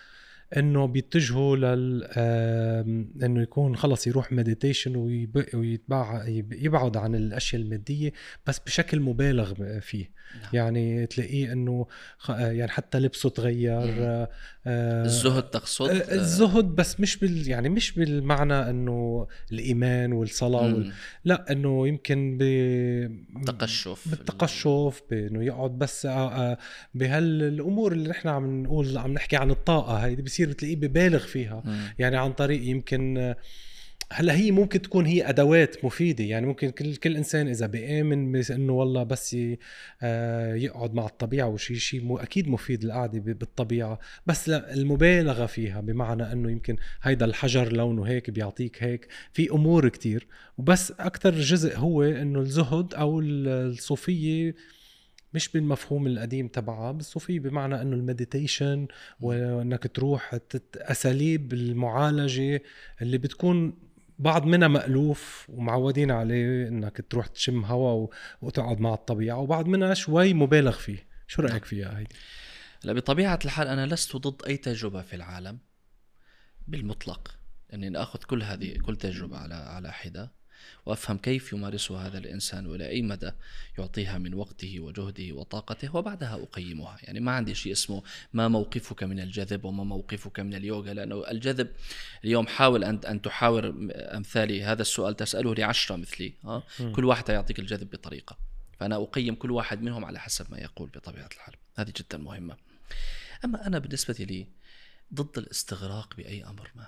إنه بيتجهوا لل إنه يكون خلص يروح مديتيشن ويتبع يبعد عن الأشياء المادية بس بشكل مبالغ فيه نعم. يعني تلاقيه إنه يعني حتى لبسه تغير. آه، الزهد تقصد آه، الزهد بس مش بال يعني مش بالمعنى إنه الإيمان والصلاة وال... لا إنه يمكن ب تقشف بالتقشف بإنه يقعد بس آه، بهالامور اللي نحن عم نقول عم نحكي عن الطاقة هيدي بصير بتلاقيه ببالغ فيها. مم. يعني عن طريق يمكن هلأ هي ممكن تكون هي أدوات مفيدة. يعني ممكن كل كل إنسان إذا بيامن بس إنه والله بس آه، يقعد مع الطبيعة وشي شيء مو أكيد مفيد القعده بالطبيعة. بس لا المبالغة فيها بمعنى إنه يمكن هيدا الحجر لونه هيك بيعطيك هيك. في أمور كتير. وبس أكثر جزء هو إنه الزهد أو ال- الصوفية مش بالمفهوم القديم تبعها بالصوفية بمعنى إنه المديتيشن وإنك تروح أساليب المعالجة اللي بتكون بعض منها مألوف ومعودين عليه إنك تروح تشم هوا و- وتقعد مع الطبيعة وبعض منها شوي مبالغ فيه. شو رأيك فيها هيدي؟ هلا بطبيعة الحال أنا لست ضد أي تجربة في العالم بالمطلق. أني نأخذ كل هذه كل تجربة على على حدة. وأفهم كيف يمارسها هذا الإنسان وإلى أي مدى يعطيها من وقته وجهده وطاقته وبعدها أقيمها. يعني ما عندي شيء اسمه ما موقفك من الجذب وما موقفك من اليوغا لأنه الجذب اليوم حاول أن أن تحاور أمثالي. هذا السؤال تسأله لعشرة مثلي. ها مم. كل واحد يعطيك الجذب بطريقة. فأنا أقيم كل واحد منهم على حسب ما يقول بطبيعة الحال. هذه جدا مهمة. أما أنا بالنسبة لي ضد الاستغراق بأي أمر ما.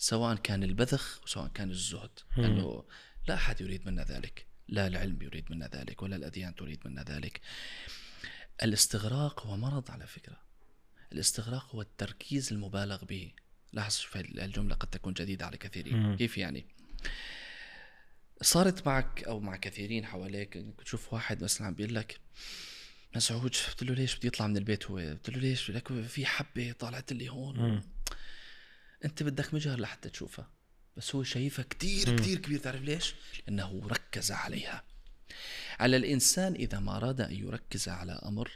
سواء كان البذخ وسواء كان الزهد. مم. لأنه لا أحد يريد منا ذلك لا العلم يريد منا ذلك ولا الأديان تريد منا ذلك. الاستغراق هو مرض على فكرة. الاستغراق هو التركيز المبالغ به. لاحظ شوف هاي الجملة قد تكون جديدة على كثيرين. كيف يعني؟ صارت معك أو مع كثيرين حواليك انك تشوف واحد مثلا عم بيقول لك مسعود قلت له ليش بدي يطلع من البيت هو؟ قلت له ليش؟ لك في حبة طلعت لي هون. أنت بدك مجهر لحتى تشوفها. بس هو شايفها كتير كتير كبير. تعرف ليش؟ لأنه ركز عليها. على الإنسان إذا ما أراد أن يركز على أمر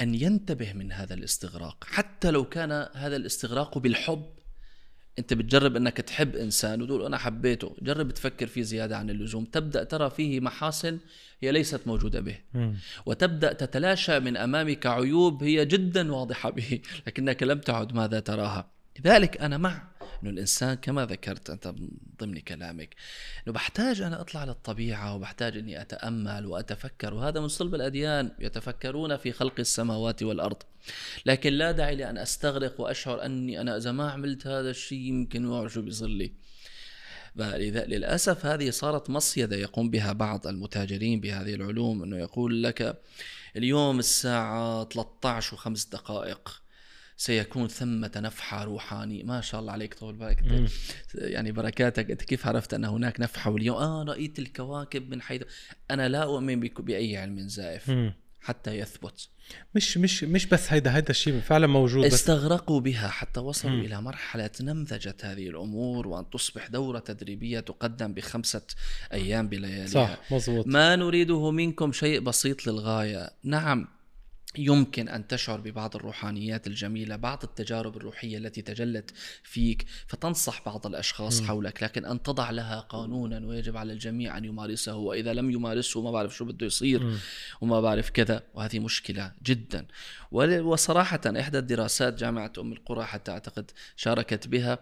أن ينتبه من هذا الاستغراق. حتى لو كان هذا الاستغراق بالحب أنت بتجرب أنك تحب إنسان وتقول أنا حبيته. جرب تفكر فيه زيادة عن اللزوم. تبدأ ترى فيه محاسن هي ليست موجودة به. مم. وتبدأ تتلاشى من أمامك عيوب هي جدا واضحة به لكنك لم تعد ماذا تراها. لذلك أنا مع إنه الإنسان كما ذكرت أنت من ضمن كلامك إنه بحتاج أنا أطلع للطبيعة وبحتاج أني أتأمل وأتفكر وهذا من صلب الأديان يتفكرون في خلق السماوات والأرض. لكن لا داعي لأن أستغرق وأشعر أني أنا إذا ما عملت هذا الشيء يمكن ما شو بيصير لي فلذا للأسف هذه صارت مصيدة يقوم بها بعض المتاجرين بهذه العلوم إنه يقول لك اليوم الساعة 13 وخمس دقائق. سيكون ثمة نفحة روحانية. ما شاء الله عليك طول بالك. يعني بركاتك. أنت كيف عرفت أن هناك نفحة واليوم؟ آه رأيت الكواكب من حيث أنا لا أؤمن بأي علم زائف مم. حتى يثبت. مش مش مش بس هيدا هيدا الشيء فعلا موجود بس استغرقوا بها حتى وصلوا مم. إلى مرحلة نمذجت هذه الأمور وأن تصبح دورة تدريبية تقدم بخمسة أيام بلياليها. صح مزبوط ما نريده منكم شيء بسيط للغاية. نعم يمكن أن تشعر ببعض الروحانيات الجميلة بعض التجارب الروحية التي تجلت فيك فتنصح بعض الأشخاص. حولك لكن أن تضع لها قانونا ويجب على الجميع أن يمارسه وإذا لم يمارسه ما بعرف شو بده يصير. وما بعرف كذا وهذه مشكلة جدا وصراحة إحدى الدراسات جامعة أم القرى حتى أعتقد شاركت بها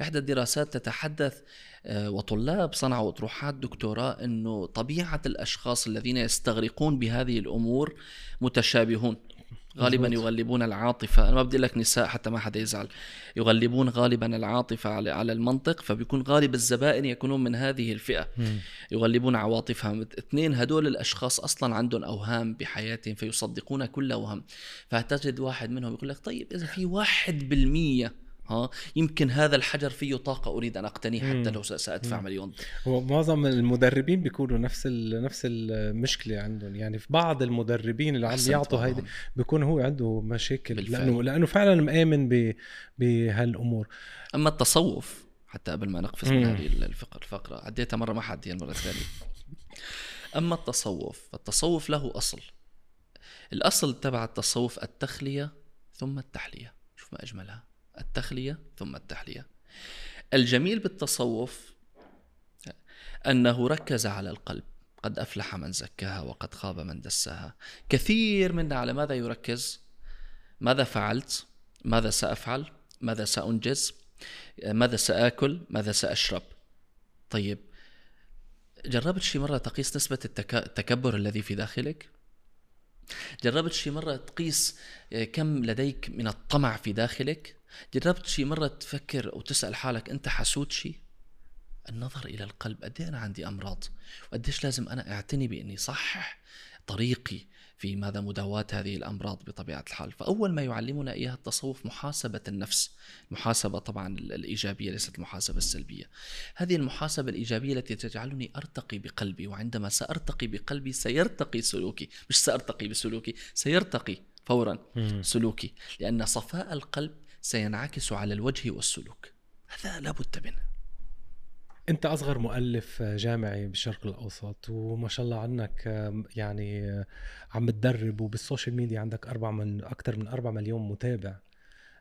إحدى الدراسات تتحدث وطلاب صنعوا أطروحات دكتوراه أنه طبيعة الأشخاص الذين يستغرقون بهذه الأمور متشابهون. غالبا. يغلبون العاطفة. أنا ما بدي لك نساء حتى ما حدا يزعل. يغلبون غالبا العاطفة على على المنطق فبيكون غالب الزبائن يكونون من هذه الفئة. يغلبون عواطفهم. اثنين هدول الأشخاص أصلا عندهم أوهام بحياتهم فيصدقون كل وهم فتجد واحد منهم يقول لك طيب إذا في واحد بالمية ها يمكن هذا الحجر فيه طاقة أريد أن أقتنيه حتى. لو س- سأدفع مم. مليون ومعظم المدربين بيكونوا نفس ال... نفس المشكلة عندهم يعني في بعض المدربين اللي عم بيعطوا هيدي. بيكون هو عنده مشاكل بالفعل. لأنه لأنه فعلا مآمن ب... بهالأمور أما التصوف حتى قبل ما نقفز من. هذه الفقرة الفقرة عديتها مرة ما حد المرة الثانية أما التصوف فالتصوف له أصل الأصل تبع التصوف التخلية ثم التحلية شوف ما أجملها التخلية ثم التحلية. الجميل بالتصوف أنه ركز على القلب. قد أفلح من زكاها وقد خاب من دساها. كثير منا على ماذا يركز؟ ماذا فعلت؟ ماذا سأفعل؟ ماذا سأنجز؟ ماذا سآكل؟ ماذا سأشرب؟ طيب جربت شي مرة تقيس نسبة التك... التكبر الذي في داخلك؟ جربت شي مرة تقيس آه، كم لديك من الطمع في داخلك؟ جربت شي مرة تفكر أو تسأل حالك أنت حسود شي؟ النظر إلى القلب قد إيه أنا عندي أمراض؟ وقديش لازم أنا أعتني بإني صحح طريقي في ماذا مداواة هذه الأمراض بطبيعة الحال؟ فأول ما يعلمنا إياها التصوف محاسبة النفس محاسبة طبعا ال- الإيجابية ليست المحاسبة السلبية. هذه المحاسبة الإيجابية التي تجعلني أرتقي بقلبي وعندما سأرتقي بقلبي سيرتقي سلوكي. مش سأرتقي بسلوكي سيرتقي فورا. سلوكي. لأن صفاء القلب سينعكس على الوجه والسلوك. هذا لابد منه. أنت أصغر مؤلف جامعي بالشرق الأوسط وما شاء الله عنك يعني عم تدرب وبالسوشيال ميديا عندك أربع من أكثر من 4 مليون متابع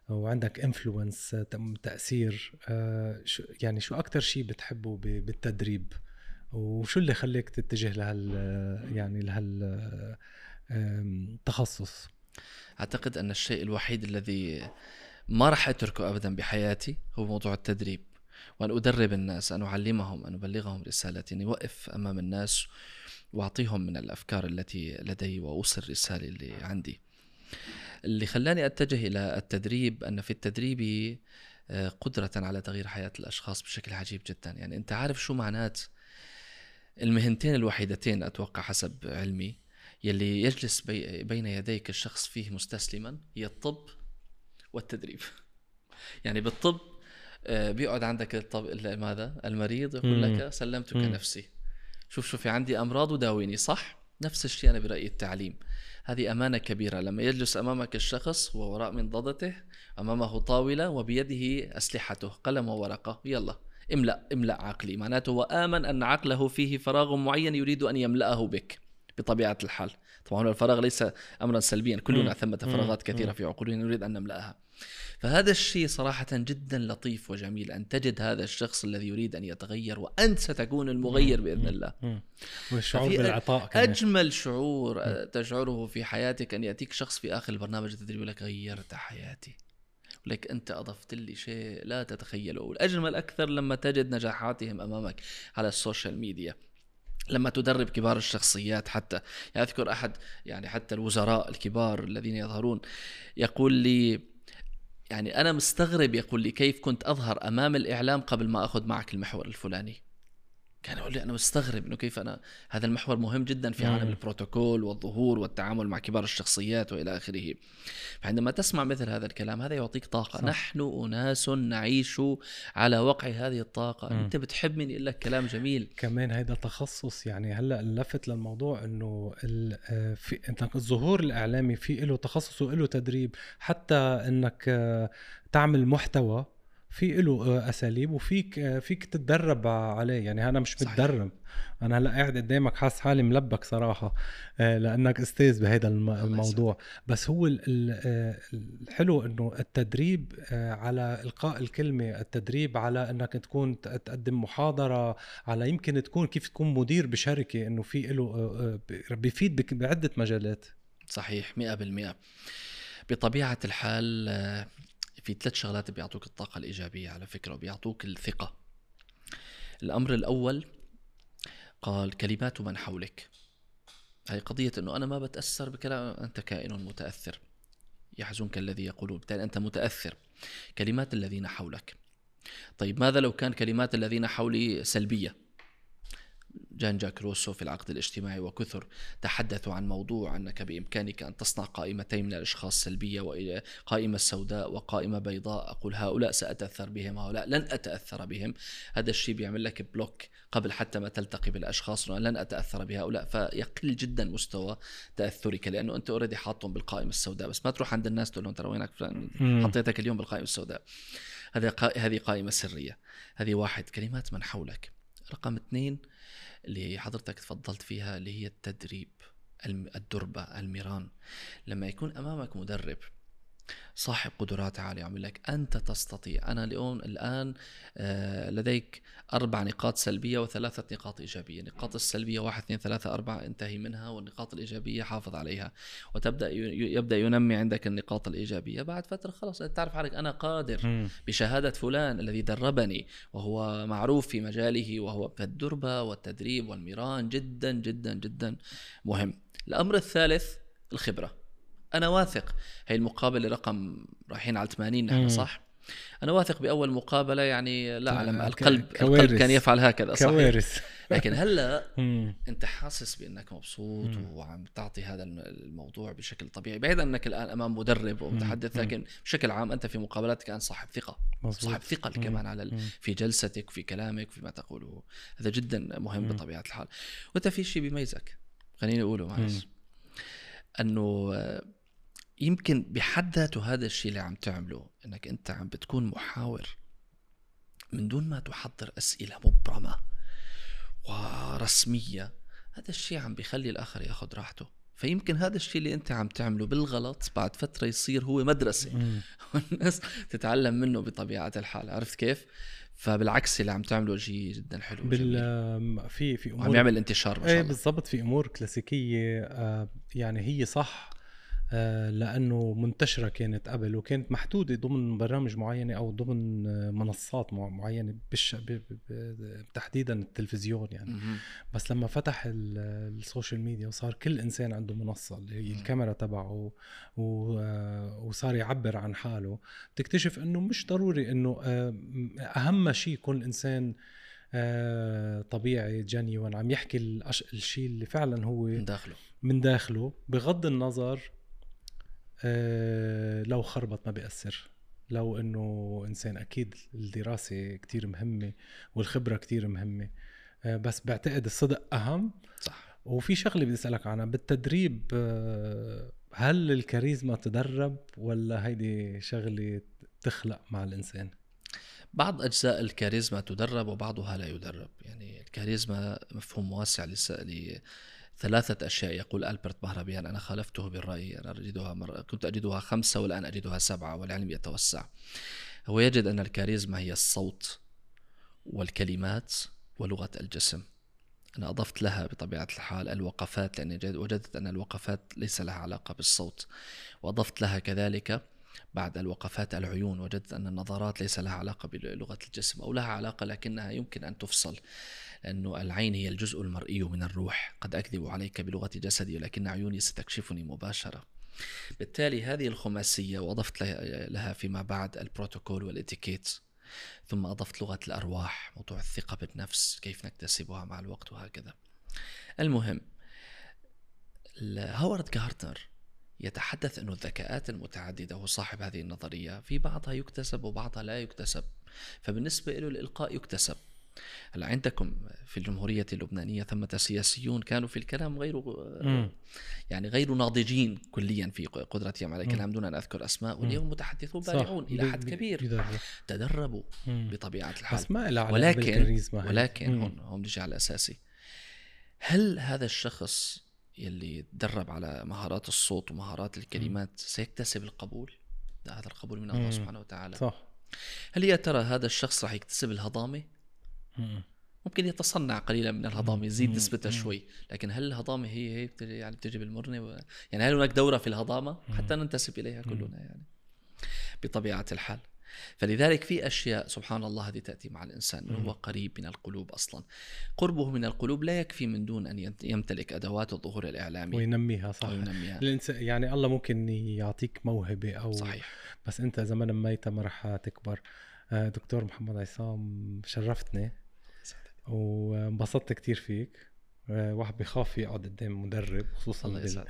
وعندك influence تأثير آه، يعني شو أكثر شيء بتحبه بالتدريب؟ وشو اللي خليك تتجه لهال يعني لهال تخصص؟ أعتقد أن الشيء الوحيد الذي ما راح أتركه أبدا بحياتي هو موضوع التدريب. وأن أدرب الناس أن أعلمهم أن أبلغهم رسالتي أني أوقف أمام الناس وأعطيهم من الأفكار التي لدي وأوصل الرسالة اللي عندي. اللي خلاني أتجه إلى التدريب أن في التدريب آه، قدرة على تغيير حياة الأشخاص بشكل عجيب جدا. يعني أنت عارف شو معنات المهنتين الوحيدتين أتوقع حسب علمي يلي يجلس بي بين يديك الشخص فيه مستسلما هي الطب والتدريب. يعني بالطب آه، بيقعد عندك الطب ال- ماذا؟ المريض يقول. لك سلمتك. نفسي. شوف شوف في عندي أمراض وداويني. صح؟ نفس الشيء أنا برأيي التعليم. هذه أمانة كبيرة. لما يجلس أمامك الشخص ووراء منضدته أمامه طاولة وبيده أسلحته قلم وورقة. يلا املأ املأ عقلي. معناته هو آمن أن عقله فيه فراغ معين يريد أن يملأه بك بطبيعة الحال. طبعا الفراغ ليس امرا سلبيا. كلنا ثمه فراغات كثيرة في عقولنا نريد أن نملأها. فهذا الشيء صراحة جدا لطيف وجميل أن تجد هذا الشخص الذي يريد أن يتغير وأنت ستكون المغير بإذن الله. والشعور بالعطاء كمان. أجمل شعور تشعره في حياتك أن يأتيك شخص في آخر البرنامج التدريبي لك غيرت حياتي. لك أنت أضفت لي شيء لا تتخيله. والأجمل أكثر لما تجد نجاحاتهم أمامك على السوشيال ميديا. لما تدرب كبار الشخصيات حتى يعني أذكر أحد يعني حتى الوزراء الكبار الذين يظهرون يقول لي يعني أنا مستغرب يقول لي كيف كنت أظهر أمام الإعلام قبل ما أخذ معك المحور الفلاني. كان يقول لي أنا مستغرب إنه كيف أنا هذا المحور مهم جدا في عالم البروتوكول والظهور والتعامل مع كبار الشخصيات وإلى آخره. فعندما تسمع مثل هذا الكلام هذا يعطيك طاقة. صح. نحن أناس نعيش على وقع هذه الطاقة. مم. أنت بتحب مني أقول لك كلام جميل. كمان هذا تخصص يعني هلأ لفت للموضوع إنه آه، في إنك الظهور الإعلامي في له تخصص وله تدريب. حتى إنك آه، تعمل محتوى في له آه، أساليب وفيك آه، فيك تتدرب عليه. يعني أنا مش صحيح. متدرب. أنا هلا قاعد قدامك حاسس حالي ملبك صراحة آه، لأنك أستاذ بهذا الموضوع. بس هو الحلو إنه التدريب على إلقاء الكلمة التدريب على إنك تكون تقدم محاضرة على يمكن تكون كيف تكون مدير بشركة إنه في له بيفيد بعدة مجالات. صحيح 100% بطبيعة الحال في ثلاث شغلات بيعطوك الطاقة الإيجابية على فكرة وبيعطوك الثقة. الأمر الأول قال كلمات من حولك. هي قضية أنه أنا ما بتأثر بكلام أنت كائن متأثر. يحزنك الذي يقولون. بالتالي أنت متأثر. كلمات الذين حولك. طيب ماذا لو كان كلمات الذين حولي سلبية؟ جان جاك روسو في العقد الاجتماعي وكثر تحدثوا عن موضوع أنك بإمكانك أن تصنع قائمتين من الأشخاص سلبية وقائمة سوداء وقائمة بيضاء. أقول هؤلاء سأتأثر بهم هؤلاء لن أتأثر بهم. هذا الشيء بيعمل لك block قبل حتى ما تلتقي بالأشخاص لن أتأثر بهؤلاء. فيقل جدا مستوى تأثرك لأنه أنت already حاطهم بالقائمة السوداء. بس ما تروح عند الناس تقول لهم ترى وينك حطيتك اليوم بالقائمة السوداء. هذه هذه قائمة سرية. هذه واحد كلمات من حولك. رقم اثنين اللي حضرتك تفضلت فيها اللي هي التدريب الدربة الميران. لما يكون أمامك مدرب صاحب قدرات عالية. عم لك أنت تستطيع. أنا اليوم الآن آه، لديك أربع نقاط سلبية وثلاثة نقاط إيجابية. النقاط السلبية واحد اثنين ثلاثة أربعة انتهي منها والنقاط الإيجابية حافظ عليها. وتبدأ يبدأ ينمي عندك النقاط الإيجابية. بعد فترة خلاص أنت تعرف حالك أنا قادر بشهادة فلان الذي دربني وهو معروف في مجاله وهو في الدربة والتدريب والميران. جدا جدا جدا مهم. الأمر الثالث الخبرة. أنا واثق. هي المقابلة رقم رايحين على 80 نحن صح؟ أنا واثق بأول مقابلة يعني لا اعلم القلب كوارث. القلب كان يفعل هكذا صحيح. كوارث. لكن هلا أنت حاسس بأنك مبسوط وعم تعطي هذا الموضوع بشكل طبيعي بعيدا أنك الآن أمام مدرب ومتحدث لكن بشكل عام أنت في مقابلاتك الان صاحب ثقة. مزبوط. صاحب ثقة كمان على في جلستك في كلامك فيما تقوله. هذا جدا مهم بطبيعة الحال. وأنت في شيء بيميزك خليني أقوله معلش. أنه يمكن بحد ذاته هذا الشيء اللي عم تعمله إنك أنت عم بتكون محاور من دون ما تحضر أسئلة مبرمة ورسمية. هذا الشيء عم بيخلي الآخر ياخذ راحته. فيمكن هذا الشيء اللي أنت عم تعمله بالغلط بعد فترة يصير هو مدرسة. والناس تتعلم منه بطبيعة الحال عرفت كيف؟ فبالعكس اللي عم تعمله شيء جدا حلو بال في في امور عم يعمل انتشار ما شاء إيه، الله. إيه بالضبط في أمور كلاسيكية آه، يعني هي صح. لأنه منتشرة كانت قبل وكانت محدودة ضمن برامج معينة أو ضمن منصات معينة بش تحديدا التلفزيون يعني. بس لما فتح السوشيال ميديا وصار كل إنسان عنده منصة اللي هي الكاميرا تبعه آه، وصار يعبر عن حاله بتكتشف إنه مش ضروري إنه آه، أهم شيء يكون الانسان طبيعي جنيون عم يحكي الشيء اللي فعلا هو من داخله. من داخله بغض النظر آه، لو خربط ما بيأثر. لو إنه إنسان أكيد الدراسة كتير مهمة والخبرة كتير مهمة. آه، بس بعتقد الصدق أهم. صح. وفي شغلة بدي أسألك عنها. بالتدريب آه، هل الكاريزما تدرب ولا هيدي شغلة تخلق مع الإنسان؟ بعض أجزاء الكاريزما تدرب وبعضها لا يدرب. يعني الكاريزما مفهوم واسع لس- لثلاثة أشياء يقول ألبرت بهربيان أنا خالفته بالرأي أنا أجدها مر... كنت أجدها خمسة والآن أجدها سبعة والعلم يتوسع. هو يجد أن الكاريزما هي الصوت والكلمات ولغة الجسم. أنا أضفت لها بطبيعة الحال الوقفات لأني جد- وجدت أن الوقفات ليس لها علاقة بالصوت. وأضفت لها كذلك بعد الوقفات العيون وجدت أن النظرات ليس لها علاقة بلغة الجسم أو لها علاقة لكنها يمكن أن تفصل. لأنه العين هي الجزء المرئي من الروح. قد أكذب عليك بلغة جسدي ولكن عيوني ستكشفني مباشرة. بالتالي هذه الخماسية وأضفت لها- فيما بعد البروتوكول والإتيكيت. ثم أضفت لغة الأرواح موضوع الثقة بالنفس كيف نكتسبها مع الوقت وهكذا. المهم ال- هوارد جارتنر يتحدث أن الذكاءات المتعددة هو صاحب هذه النظرية في بعضها يكتسب وبعضها لا يكتسب. فبالنسبة له الإلقاء يكتسب. هلا عندكم في الجمهورية اللبنانية ثمة سياسيون كانوا في الكلام غير مم. يعني غير ناضجين كليا في قدرتهم على الكلام دون أن أذكر أسماء واليوم متحدثون. بارعون إلى حد بي- كبير. تدربوا. بطبيعة الحال بس ما ولكن. ولكن. هون هون نجي على الأساسي هل هذا الشخص يلي تدرب على مهارات الصوت ومهارات الكلمات سيكتسب القبول؟ هذا القبول من الله. سبحانه وتعالى صح هل يا ترى هذا الشخص راح يكتسب الهضامة؟ مم. ممكن يتصنع قليلا من الهضامه يزيد. نسبتها. شوي لكن هل الهضامه هي هي يعني بتجي بالمرنة؟ و... يعني هل هناك دورة في الهضامة؟ حتى ننتسب إليها كلنا يعني بطبيعة الحال. فلذلك في أشياء سبحان الله هذه تأتي مع الإنسان هو قريب من القلوب أصلا. قربه من القلوب لا يكفي من دون أن يمتلك أدوات الظهور الاعلامي وينميها صح وينميها. الإنسان يعني الله ممكن يعطيك موهبة أو صحيح. بس أنت اذا ما نميتها ما رح تكبر. آه، دكتور محمد عصام شرفتني. وانبسطت كتير فيك. آه، واحد بخاف يقعد قدام مدرب خصوصا بال...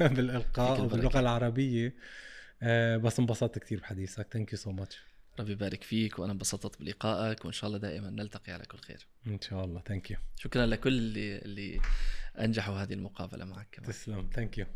بالإلقاء وباللغه. العربية. آه، بس انبسطت كتير بحديثك. thank you so much ربي يبارك فيك وأنا انبسطت بلقائك وإن شاء الله دائما نلتقي على كل خير. إن شاء الله. thank you شكرا لكل اللي اللي أنجحوا هذه المقابلة معك كمان. تسلم. ثانك يو